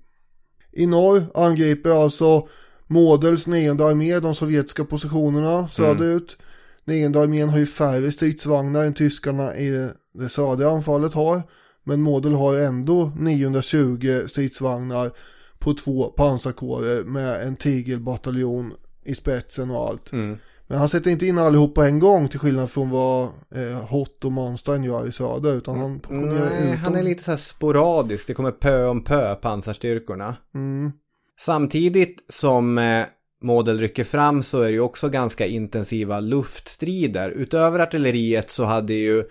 I norr angriper alltså Models nionde armé de sovjetiska positionerna söderut. Nionde armén har ju färre stridsvagnar än tyskarna i det, södra anfallet har. Men Model har ändå 920 stridsvagnar på två pansarkårer med en tigelbataljon i spetsen och allt. Mm. Men han sätter inte in allihop på en gång till skillnad från vad eh, Hot och Monstein gör i söder. Utan han portionerar Nej, han är lite så här sporadisk. Det kommer pö om pö pansarstyrkorna. Mm. Samtidigt som eh, Model rycker fram så är det ju också ganska intensiva luftstrider. Utöver artilleriet så hade ju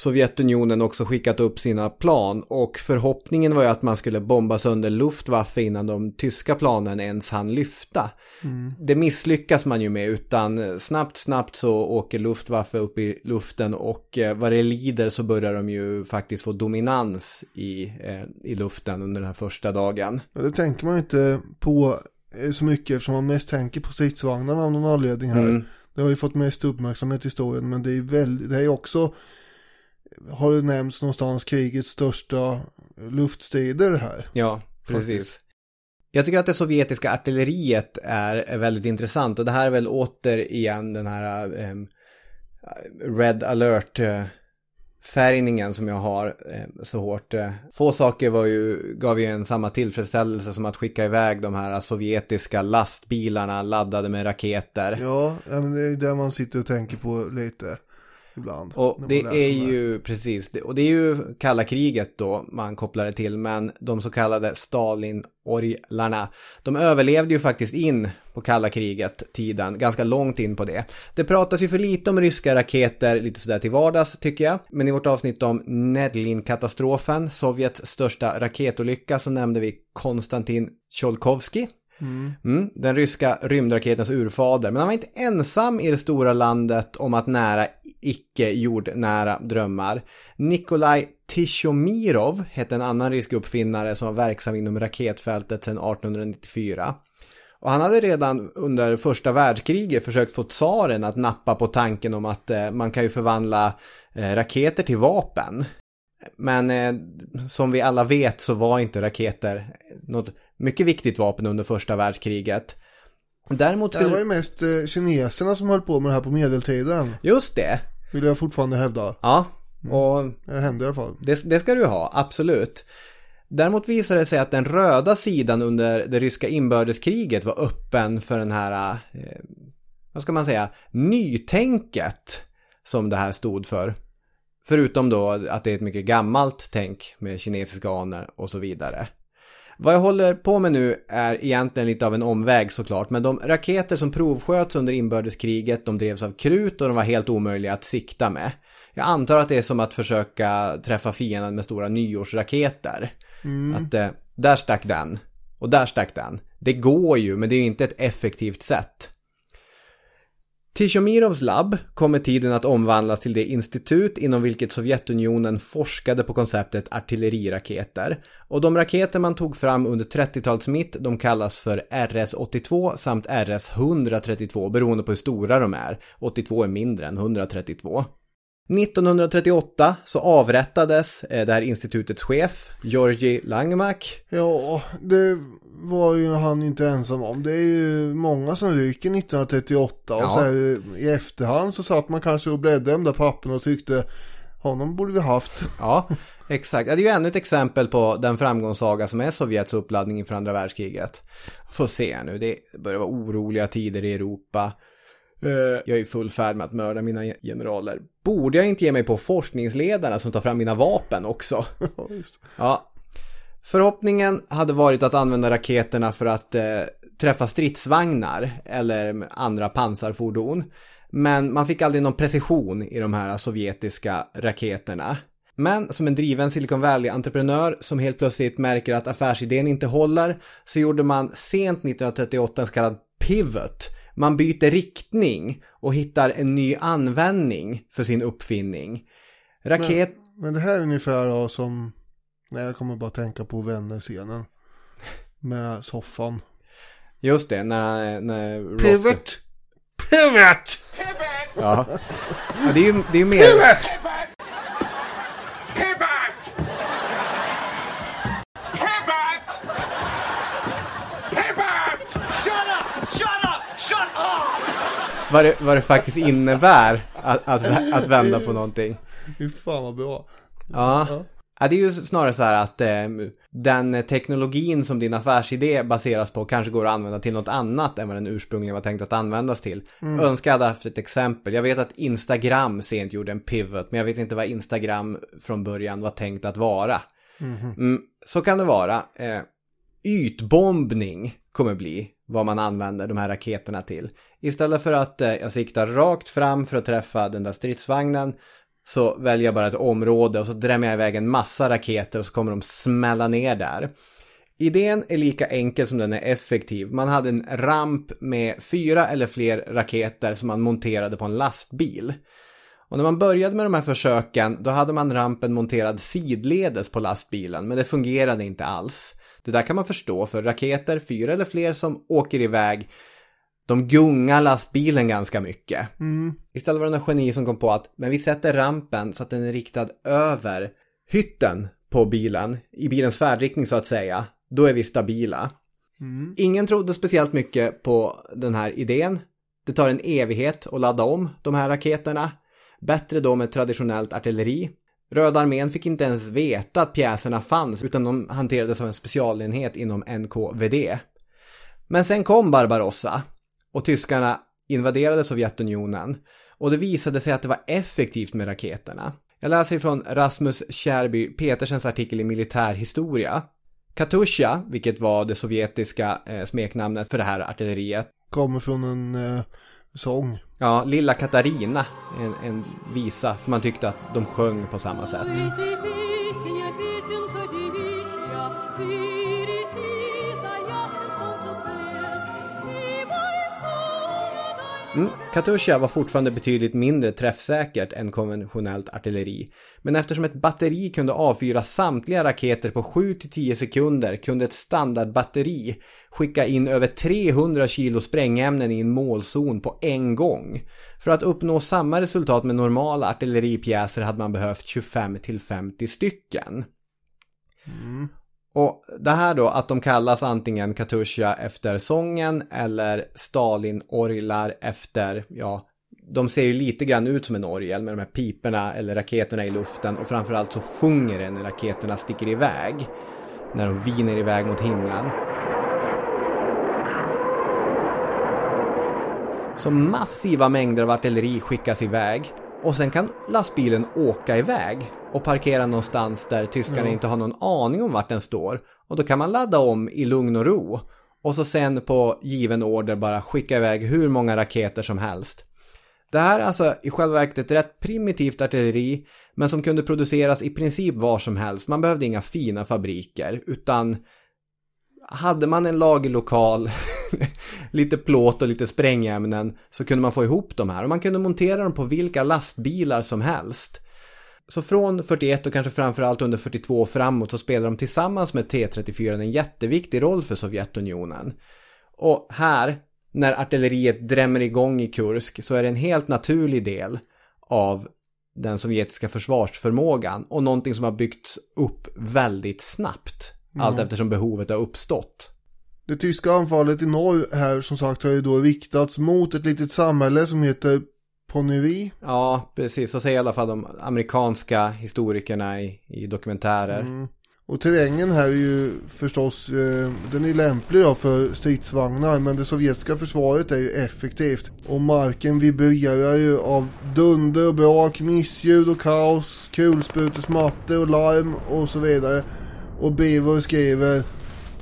Sovjetunionen också skickat upp sina plan och förhoppningen var ju att man skulle bomba sönder Luftwaffe innan de tyska planen ens hann lyfta. Det misslyckas man ju med utan snabbt snabbt så åker Luftwaffe upp i luften och eh, vad det lider så börjar de ju faktiskt få dominans i, eh, i luften under den här första dagen. Ja, det tänker man ju inte på eh, så mycket eftersom man mest tänker på stridsvagnarna av någon anledning här. Mm. Det har ju fått mest uppmärksamhet i historien men det är väldigt, det är också har det nämnts någonstans krigets största luftstrider här. Ja, precis. Jag tycker att det sovjetiska artilleriet är, är väldigt intressant och det här är väl återigen den här ehm, Red alert eh, färgningen som jag har eh, så hårt. Eh. Få saker var ju, gav ju en samma tillfredsställelse som att skicka iväg de här sovjetiska lastbilarna laddade med raketer. Ja, det är det man sitter och tänker på lite ibland. Och det är ju precis, och det är ju kalla kriget då man kopplar det till, men de så kallade Stalin-orglarna, de överlevde ju faktiskt in på kalla kriget tiden, ganska långt in på det. Det pratas ju för lite om ryska raketer lite sådär till vardags tycker jag, men i vårt avsnitt om Nedlin-katastrofen, Sovjets största raketolycka, så nämnde vi Konstantin Tjolkovskij. Mm. mm, den ryska rymdraketens urfader. Men han var inte ensam i det stora landet om att nära icke jordnära drömmar. Nikolaj Tishomirov hette en annan rysk uppfinnare som var verksam inom raketfältet sedan 1894. Och han hade redan under första världskriget försökt få tsaren att nappa på tanken om att eh, man kan ju förvandla eh, raketer till vapen. Men eh, som vi alla vet så var inte raketer något mycket viktigt vapen under första världskriget. Däremot Det var ju mest eh, kineserna som höll på med det här på medeltiden. Just det! Vill jag fortfarande hävda. Ja, och Det hände i alla fall. det, det ska du ha, absolut. Däremot visar det sig att den röda sidan under det ryska inbördeskriget var öppen för den här, eh, vad ska man säga, nytänket som det här stod för. Förutom då att det är ett mycket gammalt tänk med kinesiska anor och så vidare. Vad jag håller på med nu är egentligen lite av en omväg såklart, men de raketer som provsköts under inbördeskriget, de drevs av krut och de var helt omöjliga att sikta med. Jag antar att det är som att försöka träffa fienden med stora nyårsraketer. Att eh, där stack den och där stack den. Det går ju, men det är inte ett effektivt sätt. Tishomirovs labb kom med tiden att omvandlas till det institut inom vilket Sovjetunionen forskade på konceptet artilleriraketer. Och de raketer man tog fram under 30-talets mitt, de kallas för RS-82 samt RS-132 beroende på hur stora de är. 82 är mindre än 132. 1938 så avrättades eh, det här institutets chef, Georgi Langemak. Ja, det var ju han inte ensam om. Det är ju många som ryker 1938 och Ja. så här, i efterhand så satt man kanske och bläddrade de där papperna och tyckte honom borde vi haft. Ja, exakt. Det är ju ännu ett exempel på den framgångssaga som är Sovjets uppladdning inför andra världskriget. Får se nu, det börjar vara oroliga tider i Europa. Eh, Jag är i full färd med att mörda mina generaler. Borde jag inte ge mig på forskningsledarna som tar fram mina vapen också? Ja. Förhoppningen hade varit att använda raketerna för att eh, träffa stridsvagnar eller andra pansarfordon. Men man fick aldrig någon precision i de här sovjetiska raketerna. Men som en driven Silicon Valley-entreprenör som helt plötsligt märker att affärsidén inte håller så gjorde man sent 1938 en så kallad pivot. Man byter riktning och hittar en ny användning för sin uppfinning. Raket... Men, men det här är ungefär då som, nej jag kommer bara tänka på vänner-scenen. Med soffan. Just det, när, när Ross... Pivot! Pivot! Ja. ja det är ju det är ju mer... Pivot! Pivot! Vad, det, vad det faktiskt innebär att, att, att vända på någonting. Fy fan vad bra. Ja. ja. det är ju snarare så här att eh, den teknologin som din affärsidé baseras på kanske går att använda till något annat än vad den ursprungligen var tänkt att användas till. Mm. Önskar jag hade haft ett exempel. Jag vet att Instagram sent gjorde en pivot, men jag vet inte vad Instagram från början var tänkt att vara. Mm. Mm, så kan det vara. Eh, ytbombning kommer bli vad man använder de här raketerna till. Istället för att eh, jag siktar rakt fram för att träffa den där stridsvagnen så väljer jag bara ett område och så drämmer jag iväg en massa raketer och så kommer de smälla ner där. Idén är lika enkel som den är effektiv. Man hade en ramp med fyra eller fler raketer som man monterade på en lastbil. Och när man började med de här försöken då hade man rampen monterad sidledes på lastbilen men det fungerade inte alls. Det där kan man förstå för raketer, fyra eller fler som åker iväg de gungar lastbilen ganska mycket. Mm. Istället var det någon geni som kom på att men vi sätter rampen så att den är riktad över hytten på bilen, i bilens färdriktning så att säga. Då är vi stabila. Mm. Ingen trodde speciellt mycket på den här idén. Det tar en evighet att ladda om de här raketerna. Bättre då med traditionellt artilleri. Röda armén fick inte ens veta att pjäserna fanns utan de hanterades som en specialenhet inom NKVD. Men sen kom Barbarossa och tyskarna invaderade Sovjetunionen och det visade sig att det var effektivt med raketerna. Jag läser ifrån Rasmus Kärby Petersens artikel i Militärhistoria. Katusha, vilket var det sovjetiska eh, smeknamnet för det här artilleriet. Kommer från en eh, sång. Ja, Lilla Katarina, en, en visa, för man tyckte att de sjöng på samma sätt. Mm. Katusha var fortfarande betydligt mindre träffsäkert än konventionellt artilleri. Men eftersom ett batteri kunde avfyra samtliga raketer på 7-10 sekunder kunde ett standardbatteri skicka in över 300 kilo sprängämnen i en målzon på en gång. För att uppnå samma resultat med normala artilleripjäser hade man behövt 25-50 stycken. Mm. Och det här då att de kallas antingen Katusha efter sången eller Stalin-orglar efter, ja, de ser ju lite grann ut som en orgel med de här piperna eller raketerna i luften och framförallt så sjunger det när raketerna sticker iväg. När de viner iväg mot himlen. Så massiva mängder av artilleri skickas iväg och sen kan lastbilen åka iväg och parkera någonstans där tyskarna mm. inte har någon aning om vart den står. Och då kan man ladda om i lugn och ro. Och så sen på given order bara skicka iväg hur många raketer som helst. Det här är alltså i själva verket ett rätt primitivt artilleri men som kunde produceras i princip var som helst. Man behövde inga fina fabriker utan hade man en lagerlokal, lite plåt och lite sprängämnen så kunde man få ihop de här och man kunde montera dem på vilka lastbilar som helst. Så från 41 och kanske framförallt under 42 och framåt så spelar de tillsammans med T34 en jätteviktig roll för Sovjetunionen. Och här, när artilleriet drämmer igång i Kursk så är det en helt naturlig del av den sovjetiska försvarsförmågan och någonting som har byggts upp väldigt snabbt. Mm. Allt eftersom behovet har uppstått. Det tyska anfallet i norr här som sagt har ju då riktats mot ett litet samhälle som heter Ponnevie. Ja, precis. Så säger i alla fall de amerikanska historikerna i, i dokumentärer. Mm. Och terrängen här är ju förstås, eh, den är lämplig då för stridsvagnar men det sovjetiska försvaret är ju effektivt. Och marken vibrerar ju av dunder och brak, missljud och kaos, kulsprutor, och larm och så vidare. Och Beaver skriver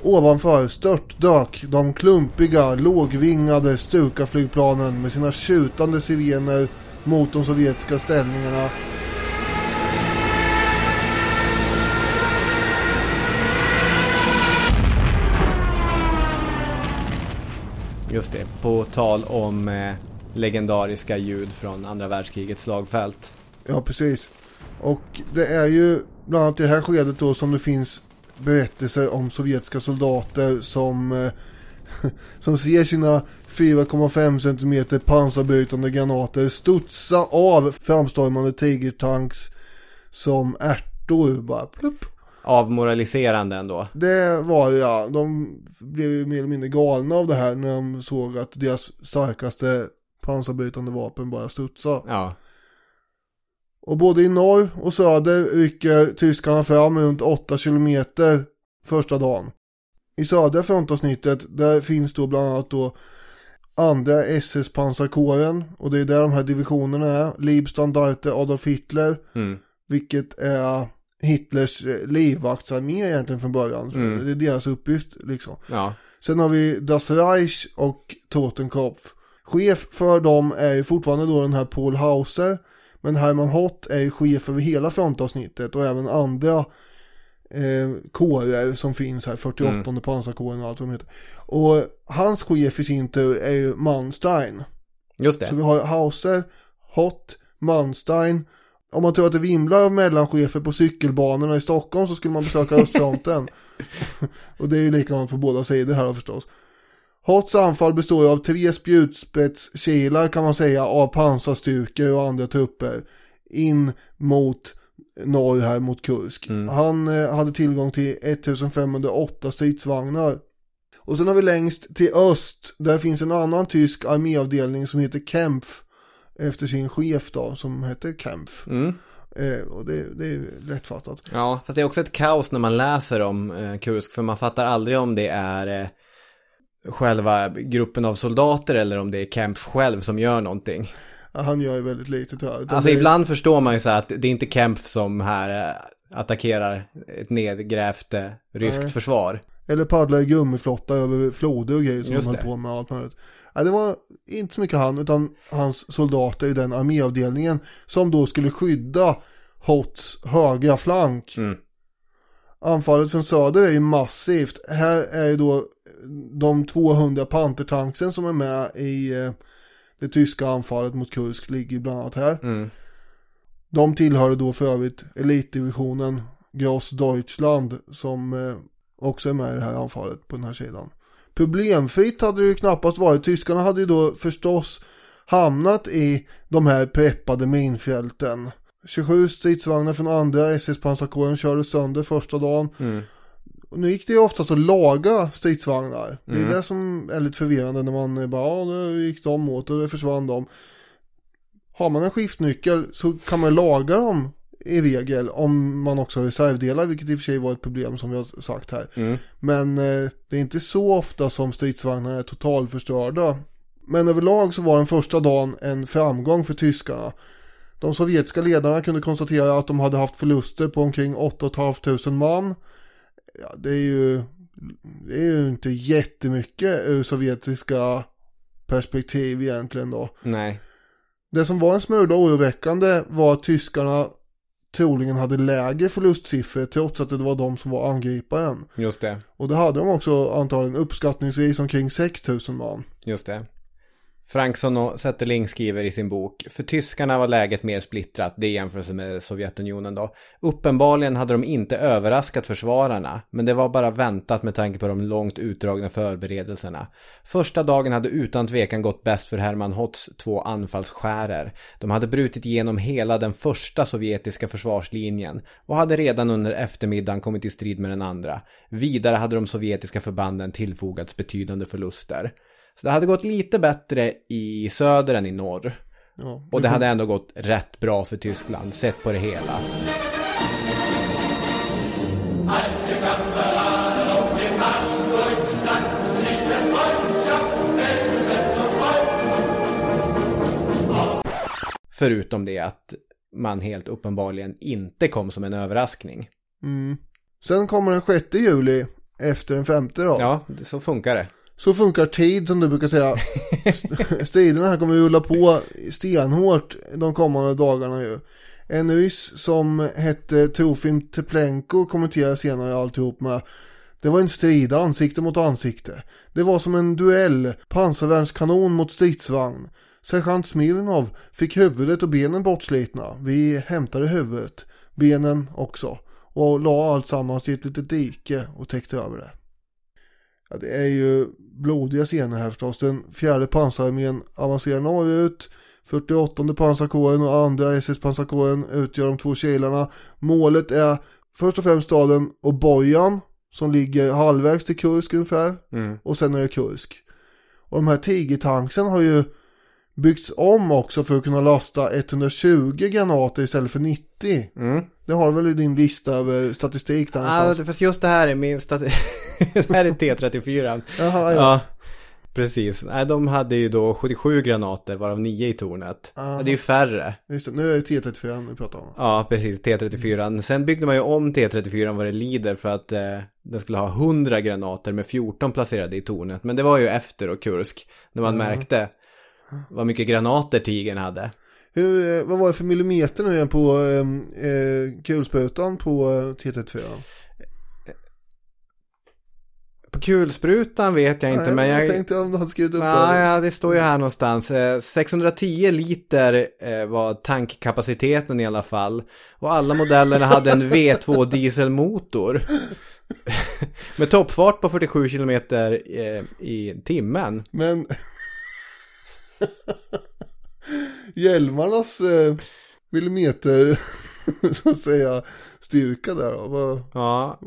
Ovanför störtdök de klumpiga, lågvingade Stuka-flygplanen med sina tjutande sirener mot de sovjetiska ställningarna Just det, på tal om eh, legendariska ljud från andra världskrigets slagfält. Ja, precis. Och det är ju bland annat i det här skedet då som det finns berättelser om sovjetiska soldater som, eh, som ser sina 4,5 cm pansarbrytande granater studsa av framstormande tigertanks som ärtor bara plupp. Avmoraliserande ändå. Det var ja, de blev ju mer eller mindre galna av det här när de såg att deras starkaste pansarbrytande vapen bara studsade. Ja, Och både i norr och söder rycker tyskarna fram runt 8 kilometer första dagen. I södra frontavsnittet där finns då bland annat då andra SS-pansarkåren och det är där de här divisionerna är. Liebstandarte Adolf Hitler, mm. vilket är Hitlers eh, livvaktsarmé egentligen från början. Mm. Det är deras uppgift liksom. ja, Sen har vi Das Reich och Totenkopf. Chef för dem är ju fortfarande då den här Paul Hauser. Men Hermann Hott är ju chef över hela frontavsnittet och även andra eh, kårer som finns här. 48 mm. pansarkåren och allt vad de heter. Och hans chef i sin tur är ju Manstein. just Så det. vi har Hauser, Hott, Manstein. Om man tror att det vimlar av mellanchefer på cykelbanorna i Stockholm så skulle man besöka östfronten. och det är ju likadant på båda sidor här förstås. Hotts anfall består av tre spjutspetskilar kan man säga av pansarstyrkor och andra trupper. In mot norr här mot Kursk. Han eh, hade tillgång till 1508 stridsvagnar. Och sen har vi längst till öst, där finns en annan tysk arméavdelning som heter Kempf. Efter sin chef då, som heter Kempf. Mm. Eh, och det, det är lättfattat. Ja, fast det är också ett kaos när man läser om eh, Kursk, för man fattar aldrig om det är eh, själva gruppen av soldater eller om det är Kempf själv som gör någonting. Ja, han gör ju väldigt lite. Utan Alltså är- ibland förstår man ju så här att det är inte Kempf som här eh, attackerar ett nedgrävt eh, ryskt Nej. försvar. Eller paddlar i gummiflotta över floder och grejer som Just de höll på med allt möjligt. Ja, det var inte så mycket han utan hans soldater i den arméavdelningen som då skulle skydda Hotts högra flank. Mm. Anfallet från söder är ju massivt. Här är ju då de 200 pantertanksen som är med i eh, det tyska anfallet mot Kursk ligger bland annat här. Mm. De tillhörde då för övrigt elitdivisionen Gross Deutschland som eh, också är med i det här anfallet på den här sidan. Problemfritt hade det ju knappast varit. Tyskarna hade ju då förstås hamnat i de här preppade minfälten. 27 stridsvagnar från andra SS-pansarkåren kördes sönder första dagen. Mm. Och nu gick det ju oftast att laga stridsvagnar. Det är Mm. det som är lite förvirrande när man bara, ja nu gick de åt och det försvann de. Har man en skiftnyckel så kan man laga dem i regel om man också har reservdelar, vilket i och för sig var ett problem som vi har sagt här. Mm. Men eh, det är inte så ofta som stridsvagnarna är totalförstörda. Men överlag så var den första dagen en framgång för tyskarna. De sovjetiska ledarna kunde konstatera att de hade haft förluster på omkring 8 500 man. Ja, det är ju det är ju inte jättemycket ur sovjetiska perspektiv egentligen då. Nej. Det som var en smula oroväckande var att tyskarna troligen hade lägre förlustsiffror trots att det var de som var angriparen. Just det. Och det hade de också antagligen uppskattningsvis omkring 6000 man. Just det. Franksson och Zetterling skriver i sin bok, för tyskarna var läget mer splittrat, det i jämförelse med Sovjetunionen då. Uppenbarligen hade de inte överraskat försvararna, men det var bara väntat med tanke på de långt utdragna förberedelserna. Första dagen hade utan tvekan gått bäst för Hermann Hotts två anfallsskärer. De hade brutit igenom hela den första sovjetiska försvarslinjen och hade redan under eftermiddagen kommit i strid med den andra. Vidare hade de sovjetiska förbanden tillfogats betydande förluster. Så det hade gått lite bättre i söder än i norr. Ja, Och det hade ändå gått rätt bra för Tyskland, sett på det hela. Förutom det att man helt uppenbarligen inte kom som en överraskning. Mm. Sen kommer den 6 juli efter den femte då. Ja, så funkar det. Så funkar tid som du brukar säga. St- Striderna här kommer rulla på stenhårt de kommande dagarna ju. En ryss som hette Trofim Teplenko kommenterar senare alltihop med Det var en strid ansikte mot ansikte. Det var som en duell, pansarvärnskanon mot stridsvagn. Sergeant Smirnov fick huvudet och benen bortslitna. Vi hämtade huvudet, benen också och la allt sammans i ett litet dike och täckte över det. Ja, det är ju blodiga scener här förstås. Den fjärde pansararmén avancerar norrut. 48 pansarkåren och andra SS-pansarkåren utgör de två kilarna. Målet är först och främst staden Obojan som ligger halvvägs till Kursk ungefär. Mm. Och sen är det Kursk. Och de här tigertanksen har ju byggts om också för att kunna lasta 120 granater istället för 90. Mm. Det har väl i din lista över statistik där Ja, fast just det här är min stati- Det här är T34. Jaha, ja. Ja, precis. Nej, de hade ju då 77 granater, varav 9 i tornet. Aha. Det är ju färre. Just det, nu är det T34 vi pratar om. Ja, precis. T34. Sen byggde man ju om T34 vad det lider för att eh, den skulle ha 100 granater med 14 placerade i tornet. Men det var ju efter och Kursk. När man märkte vad mycket granater tigern hade. Hur, eh, vad var det för millimeter nu igen på eh, eh, kulsprutan på eh, T34? På kulsprutan vet jag inte, Nej, men jag... jag tänkte om du hade skrivit upp Ja, det. ja, det står ju här någonstans. Eh, 610 liter eh, var tankkapaciteten i alla fall. Och alla modellerna hade en V2 dieselmotor. Med toppfart på 47 kilometer eh, i timmen. Men hjälmarnas eh, millimeter så att säga styrka där då? Vad, Ja,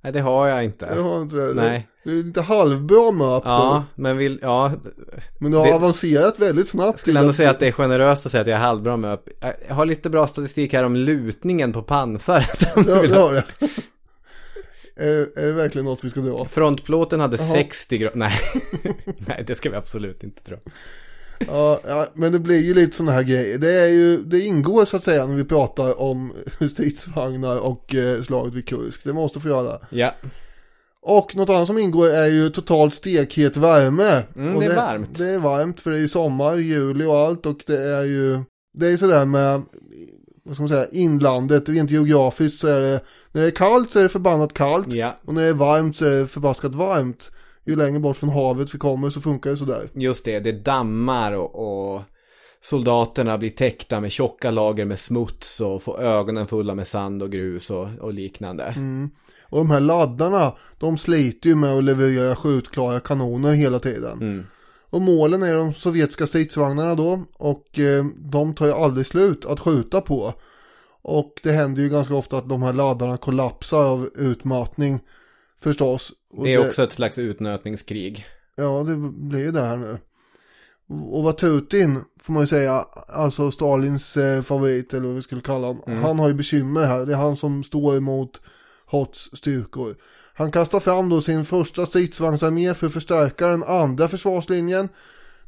nej det har jag inte. jag har inte det. Nej. Det är lite halvbra möp Ja, men vill, ja, Men du har det- avancerat väldigt snabbt. skulle ändå säga att det är generöst att säga att jag är halvbra med upp. Jag har lite bra statistik här om lutningen på pansaret. Ja, det har det. är, är det verkligen något vi ska dra? Frontplåten hade Jaha. 60 grader. Nej. Nej, det ska vi absolut inte tro. Ja, ja, men det blir ju lite sådana här grejer. Det, är ju, det ingår så att säga när vi pratar om stridsvagnar och eh, slaget vid Kursk. Det måste få göra. Ja, Och något annat som ingår är ju totalt stekhet värme. Mm, och det är varmt. Det är varmt för det är ju sommar, juli och allt och det är ju Det är sådär med Vad ska man säga, inlandet, rent geografiskt så är det När det är kallt så är det förbannat kallt ja. och när det är varmt så är det förbaskat varmt. Ju längre bort från havet vi kommer så funkar det sådär. Just det, det dammar och, och soldaterna blir täckta med tjocka lager med smuts och får ögonen fulla med sand och grus och, och liknande. Mm. Och de här laddarna, de sliter ju med att leverera skjutklara kanoner hela tiden. Mm. Och målen är de sovjetiska stridsvagnarna då och eh, de tar ju aldrig slut att skjuta på. Och det händer ju ganska ofta att de här laddarna kollapsar av utmattning förstås. Och Det är också ett slags utnötningskrig. Ja, det blir ju det här nu. Och vad Tutin, får man ju säga, alltså Stalins eh, favorit eller vad vi skulle kalla honom. Han har ju bekymmer här. Det är han som står emot Hots styrkor. Han kastar fram då sin första stridsvagnsarmé för att förstärka den andra försvarslinjen.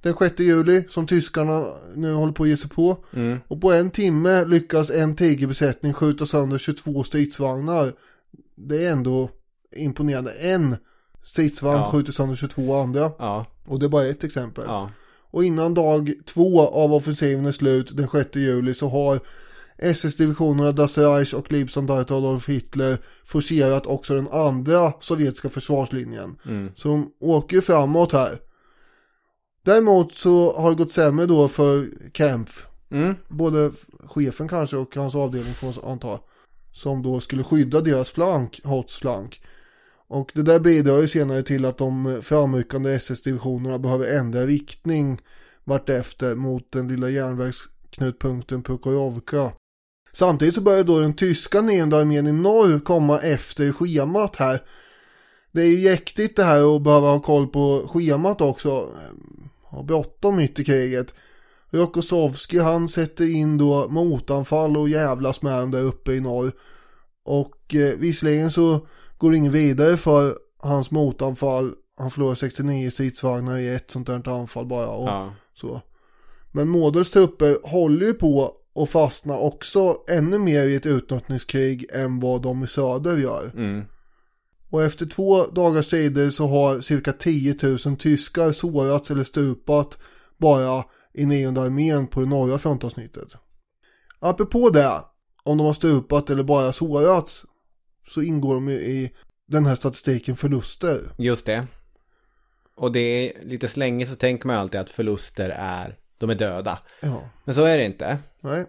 Den 6 juli som tyskarna nu håller på att ge sig på. Och på en timme lyckas en tigerbesättning skjuta sönder 22 stridsvagnar. Det är ändå imponerande. En stridsvagn Ja. skjuter sönder 22 andra. Ja, Och det är bara ett exempel. ja. Och innan dag två av offensiven är slut den 6 juli så har SS-divisionerna Das Reich och Liebstandarte Adolf Hitler forcerat också den andra sovjetiska försvarslinjen. Så de åker ju framåt här. Däremot så har det gått sämre då för Kempf. Mm. Både chefen kanske och hans avdelning får man anta. Som då skulle skydda deras flank, Hots flank. Och det där bidrar ju senare till att de framryckande SS-divisionerna behöver ändra riktning vartefter mot den lilla järnvägsknutpunkten Prokhorovka. Samtidigt så börjar då den tyska nionde armén i norr komma efter schemat här. Det är ju jäktigt det här att behöva ha koll på schemat också. Ehm, ha bråttom mitt i kriget. Rokosovski han sätter in då motanfall och jävlas med dem där uppe i norr. Och eh, visserligen så går det ingen vidare för hans motanfall. Han förlorar 69 stridsvagnar i ett sånt där anfall bara. Och ja. så. Men Models trupper håller ju på att fastna också ännu mer i ett utnötningskrig än vad de i söder gör. Mm. Och efter två dagars strider så har cirka 10 000 tyskar sårats eller stupat bara i nionde armén på det norra frontavsnittet. Apropå det, om de har stupat eller bara sårats så ingår de ju i den här statistiken förluster. Just det. Och det är lite slänge så tänker man alltid att förluster är, de är döda. Ja, Men så är det inte. nej.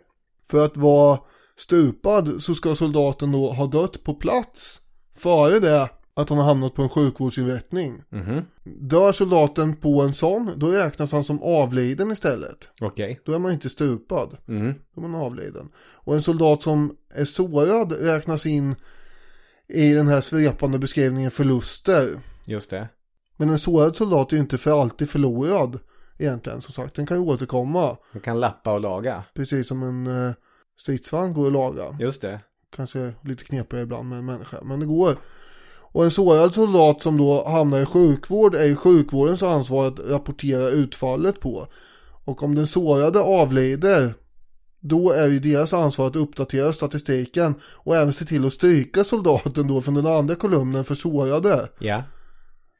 För att vara stupad så ska soldaten då ha dött på plats före det att han har hamnat på en sjukvårdsinrättning. Mhm. Dör soldaten på en sån, då räknas han som avliden istället. Okej. Då är man inte stupad, Mhm. då är man avliden. Och en soldat som är sårad räknas in i den här svepande beskrivningen förluster. Just det. Men en sårad soldat är ju inte för alltid förlorad egentligen. Som sagt, den kan ju återkomma. Man kan lappa och laga. Precis som en eh, stridsvagn går att laga. Just det. Kanske lite knepigare ibland med en människa, men det går. Och en sårad soldat som då hamnar i sjukvård är ju sjukvårdens ansvar att rapportera utfallet på. Och om den sårade avlider, då är ju deras ansvar att uppdatera statistiken och även se till att stryka soldaten då från den andra kolumnen för sårade. Ja.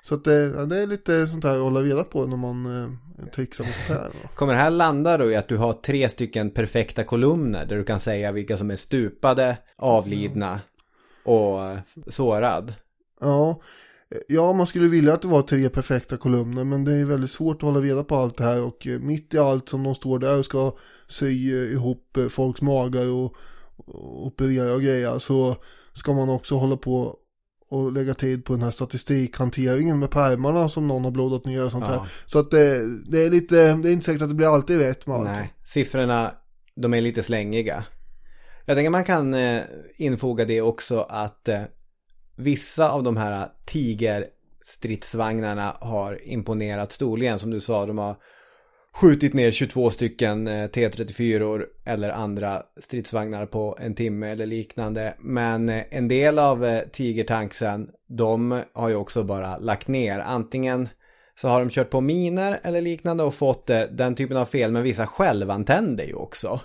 Så att det, det är lite sånt här att hålla reda på när man eh, trixar med sånt här. Kommer det här landa då i att du har tre stycken perfekta kolumner där du kan säga vilka som är stupade, avlidna och eh, sårad? Ja, ja, man skulle vilja att det var tre perfekta kolumner men det är väldigt svårt att hålla reda på allt det här och eh, mitt i allt som de står där och ska sy eh, ihop eh, folks magar och, operera och grejer så ska man också hålla på och lägga tid på den här statistikhanteringen med pärmarna som någon har blådat ner och sånt Ja. här. Så att det, det är lite, det är inte säkert att det blir alltid rätt med allt. Nej, siffrorna de är lite slängiga. Jag tänker man kan eh, infoga det också att vissa av de här tigerstridsvagnarna har imponerat storligen. Som du sa, de har skjutit ner 22 stycken eh, T34 eller andra stridsvagnar på en timme eller liknande. Men eh, en del av eh, tigertanksen, de har ju också bara lagt ner. Antingen så har de kört på miner eller liknande och fått den typen av fel. Men vissa självantänder ju också.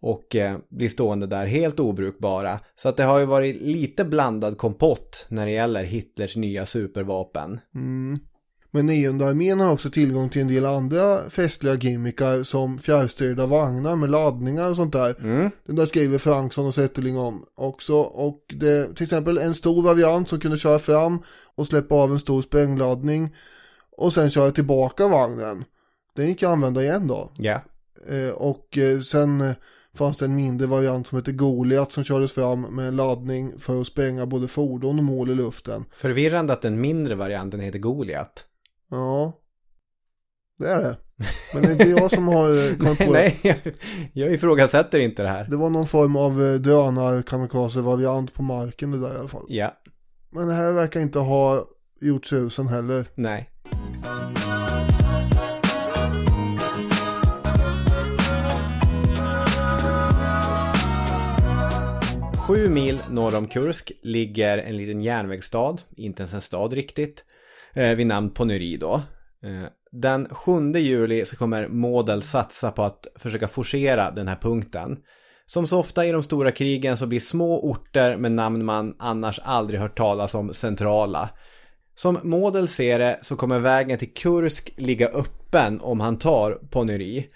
Och eh, blir stående där helt obrukbara. Så att det har ju varit lite blandad kompott när det gäller Hitlers nya supervapen. Mm. Men nionde armén har också tillgång till en del andra festliga gimmickar som fjärrstyrda vagnar med laddningar och sånt där. Den där skriver Fransson och Zetterling om också. Och det, till exempel en stor variant som kunde köra fram och släppa av en stor sprängladdning och sen köra tillbaka vagnen. Den gick att använda igen då. Ja. Eh, och eh, sen eh, fanns det en mindre variant som heter Goliat som kördes fram med en laddning för att spränga både fordon och mål i luften. Förvirrande att den mindre varianten heter Goliat. Ja, det är det. Men det är inte jag som har eh, kommit på det. Nej, jag, jag ifrågasätter inte det här. Det var någon form av eh, drönar-kamikaze-variant på marken det där i alla fall. Ja, Men det här verkar inte ha gjort susen heller. nej. Sju mil norr om Kursk ligger en liten järnvägsstad, inte ens en stad riktigt, eh, vid namn Ponyry då. Eh, den 7 juli så kommer Model satsa på att försöka forcera den här punkten. Som så ofta i de stora krigen så blir små orter med namn man annars aldrig hört talas om centrala. Som Model ser det så kommer vägen till Kursk ligga öppen om han tar Ponyri.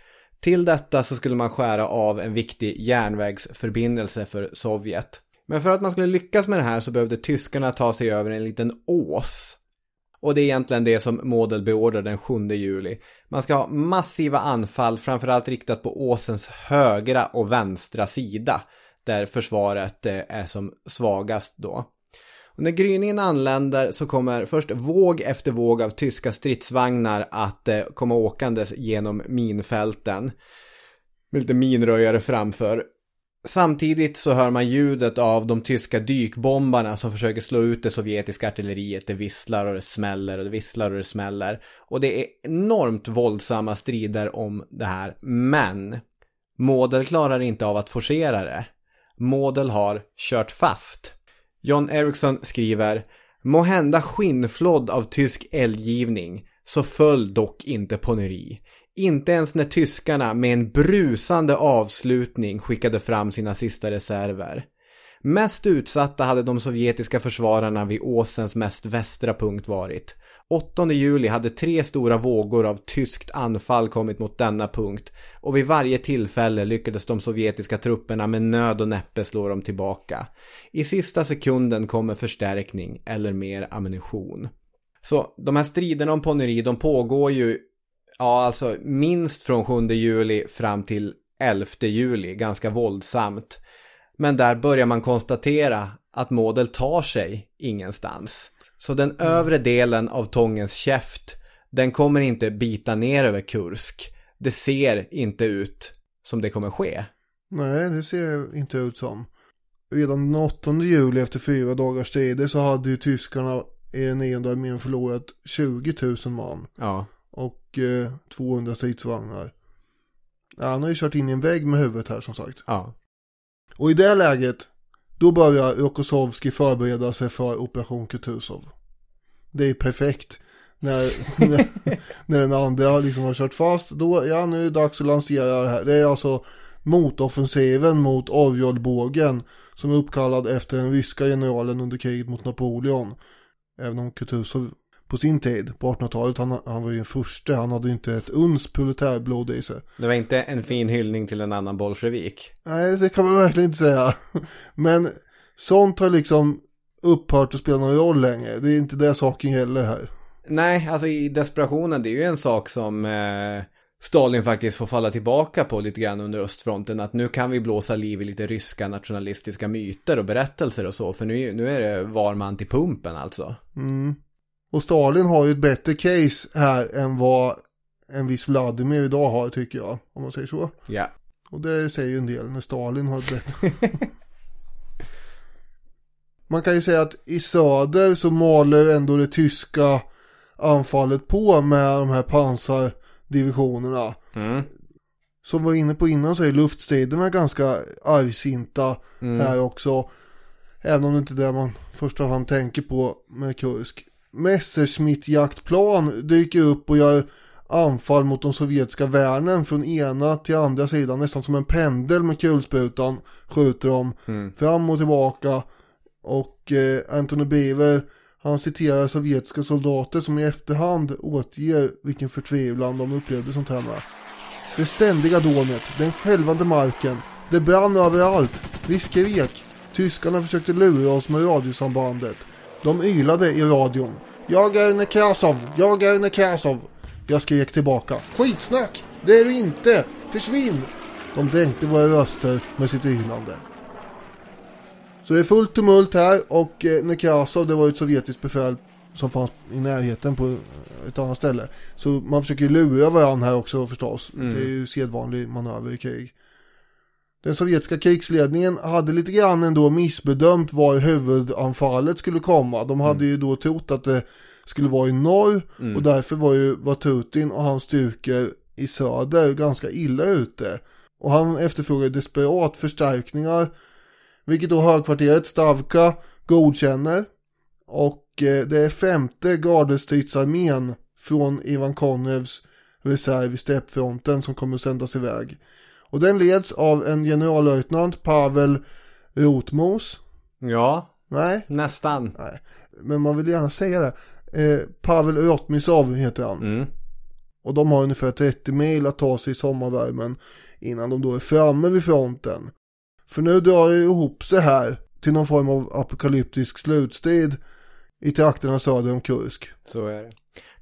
Till detta så skulle man skära av en viktig järnvägsförbindelse för Sovjet. Men för att man skulle lyckas med det här så behövde tyskarna ta sig över en liten ås. Och det är egentligen det som Model beordrar den 7 juli. Man ska ha massiva anfall, framförallt riktat på åsens högra och vänstra sida. Där försvaret eh, är som svagast då. Och när gryningen anländer så kommer först våg efter våg av tyska stridsvagnar att eh, komma åkandes genom minfälten. Med lite minröjare framför. Samtidigt så hör man ljudet av de tyska dykbombarna som försöker slå ut det sovjetiska artilleriet. Det visslar och det smäller och det visslar och det smäller. Och det är enormt våldsamma strider om det här. Men Model klarar inte av att forcera det. Model har kört fast. John Eriksson skriver Må hända skinnflodd av tysk eldgivning så föll dock inte Ponyry. Inte ens när tyskarna med en brusande avslutning skickade fram sina sista reserver. Mest utsatta hade de sovjetiska försvararna vid åsens mest västra punkt varit. 8 juli hade tre stora vågor av tyskt anfall kommit mot denna punkt och vid varje tillfälle lyckades de sovjetiska trupperna med nöd och näppe slå dem tillbaka. I sista sekunden kommer förstärkning eller mer ammunition. Så de här striderna om Ponneri de pågår ju ja alltså minst från 7 juli fram till 11 juli ganska våldsamt. Men där börjar man konstatera att Model tar sig ingenstans. Så den övre delen av Tångens käft, den kommer inte bita ner över Kursk. Det ser inte ut som det kommer ske. Nej, det ser inte ut som. Redan den 8 juli efter fyra dagars strider så hade ju tyskarna i den nionde armén förlorat 20 000 man. Ja. Och eh, 200 stridsvagnar. Ja, han har ju kört in i en vägg med huvudet här som sagt. Ja. Och i det läget, då börjar Rokossovski förbereda sig för Operation Kutuzov. Det är perfekt. När, när, när den andra liksom har kört fast, då, ja nu är det dags att lansera det här. Det är alltså motoffensiven mot Orjolbågen som är uppkallad efter den ryska generalen under kriget mot Napoleon. Även om Kutuzov på sin tid, på 1800-talet, han, han var ju den första, han hade ju inte ett uns proletärblod i sig. Det var inte en fin hyllning till en annan bolsjevik. Nej, det kan man verkligen inte säga. Men sånt har liksom upphört att spela någon roll längre. Det är inte det saken gäller här. Nej, alltså i desperationen, det är ju en sak som eh, Stalin faktiskt får falla tillbaka på lite grann under östfronten. Att nu kan vi blåsa liv i lite ryska nationalistiska myter och berättelser och så. För nu, nu är det var man till pumpen alltså. Mm. Och Stalin har ju ett bättre case här än vad en viss Vladimir idag har tycker jag. Om man säger så. Ja. Och det säger ju en del när Stalin har ett bättre. man kan ju säga att i söder så maler ändå det tyska anfallet på med de här pansardivisionerna. Mm. Som var inne på innan så är luftstriderna ganska argsinta här också. Även om det inte är det man första hand tänker på med Kursk. Messerschmitt-jaktplan dyker upp och gör anfall mot de sovjetiska värnen från ena till andra sidan. Nästan som en pendel med kulsprutan skjuter de fram och tillbaka. Och eh, Anthony Beaver han citerar sovjetiska soldater som i efterhand återger vilken förtvivlan de upplevde sånt här med. Det ständiga dånet, den skälvande marken, det brann överallt. Vi skrek. Tyskarna försökte lura oss med radiosambandet. De ylade i radion. Jag är Nekrasov, jag är Nekrasov. Jag skrek tillbaka. Skitsnack! Det är du inte! Försvinn! De dränkte våra röster med sitt ylande. Så det är fullt tumult här och eh, Nekrasov det var ju ett sovjetiskt befäl som fanns i närheten på ett annat ställe. Så man försöker lura varandra här också förstås. Det är ju sedvanlig manöver i krig. Den sovjetiska krigsledningen hade lite grann ändå missbedömt var huvudanfallet skulle komma. De hade ju då trott att det skulle vara i norr och därför var ju Vatutin och hans styrkor i söder ganska illa ute. Och han efterfrågade desperat förstärkningar vilket då högkvarteret Stavka godkänner. Och eh, det är femte gardestridsarmén från Ivan Konevs reserv i steppfronten som kommer att sändas iväg. Och den leds av en generallöjtnant Pavel Rotmos. Ja, Nej, nästan. nej. Men man vill gärna säga det. Eh, Pavel Rotmisov heter han. Mm. Och de har ungefär 30 mil att ta sig i sommarvärmen innan de då är framme vid fronten. För nu drar det ihop sig här till någon form av apokalyptisk slutstrid i trakterna söder om Kursk. Så är det.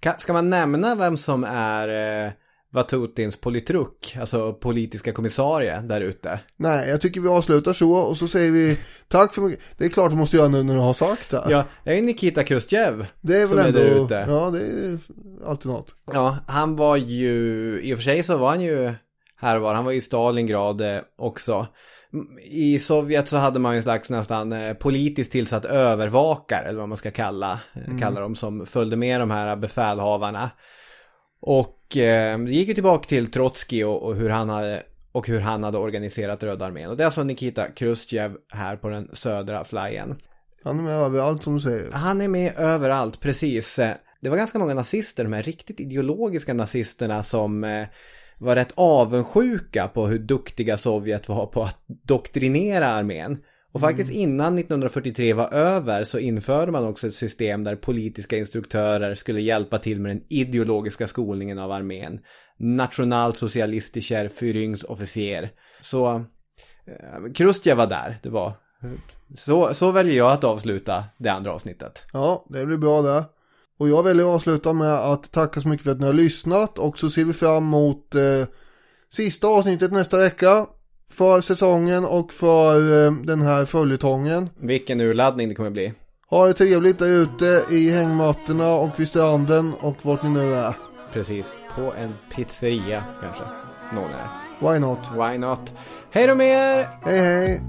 Ka- Ska man nämna vem som är eh, Vatutins politruk, alltså politiska kommissarie där ute? Nej, jag tycker vi avslutar så och så säger vi tack för mycket. Det är klart du måste göra nu när du har sagt det. Ja, det är Nikita Krustjev det är väl är ändå, där ute. ja det är alltid något. Ja, han var ju, i och för sig så var han ju här var, han var i Stalingrad eh, också. I Sovjet så hade man ju en slags nästan eh, politiskt tillsatt övervakare, eller vad man ska kalla, mm. kalla dem, som följde med de här befälhavarna. Och eh, det gick ju tillbaka till Trotskij och, och hur han hade och hur han hade organiserat Röda armén. Och det är alltså Nikita Khrushchev här på den södra flyen. Han är med överallt som du säger. Han är med överallt, precis. Det var ganska många nazister, de här riktigt ideologiska nazisterna som eh, var rätt avundsjuka på hur duktiga Sovjet var på att doktrinera armén. Och faktiskt innan 1943 var över så införde man också ett system där politiska instruktörer skulle hjälpa till med den ideologiska skolningen av armén. Nationalsocialistischer Führungsoffizier. Så eh, Krustjev var där, det var. Så, så väljer jag att avsluta det andra avsnittet. Ja, det blir bra det. Och jag väljer att avsluta med att tacka så mycket för att ni har lyssnat och så ser vi fram emot eh, sista avsnittet nästa vecka för säsongen och för eh, den här följetongen. Vilken urladdning det kommer bli. Ha det trevligt där ute i hängmattorna och vid stranden och vart ni nu är. Precis, på en pizzeria kanske. Någon är. Why not? Why not? Hej då med er! Hej hej!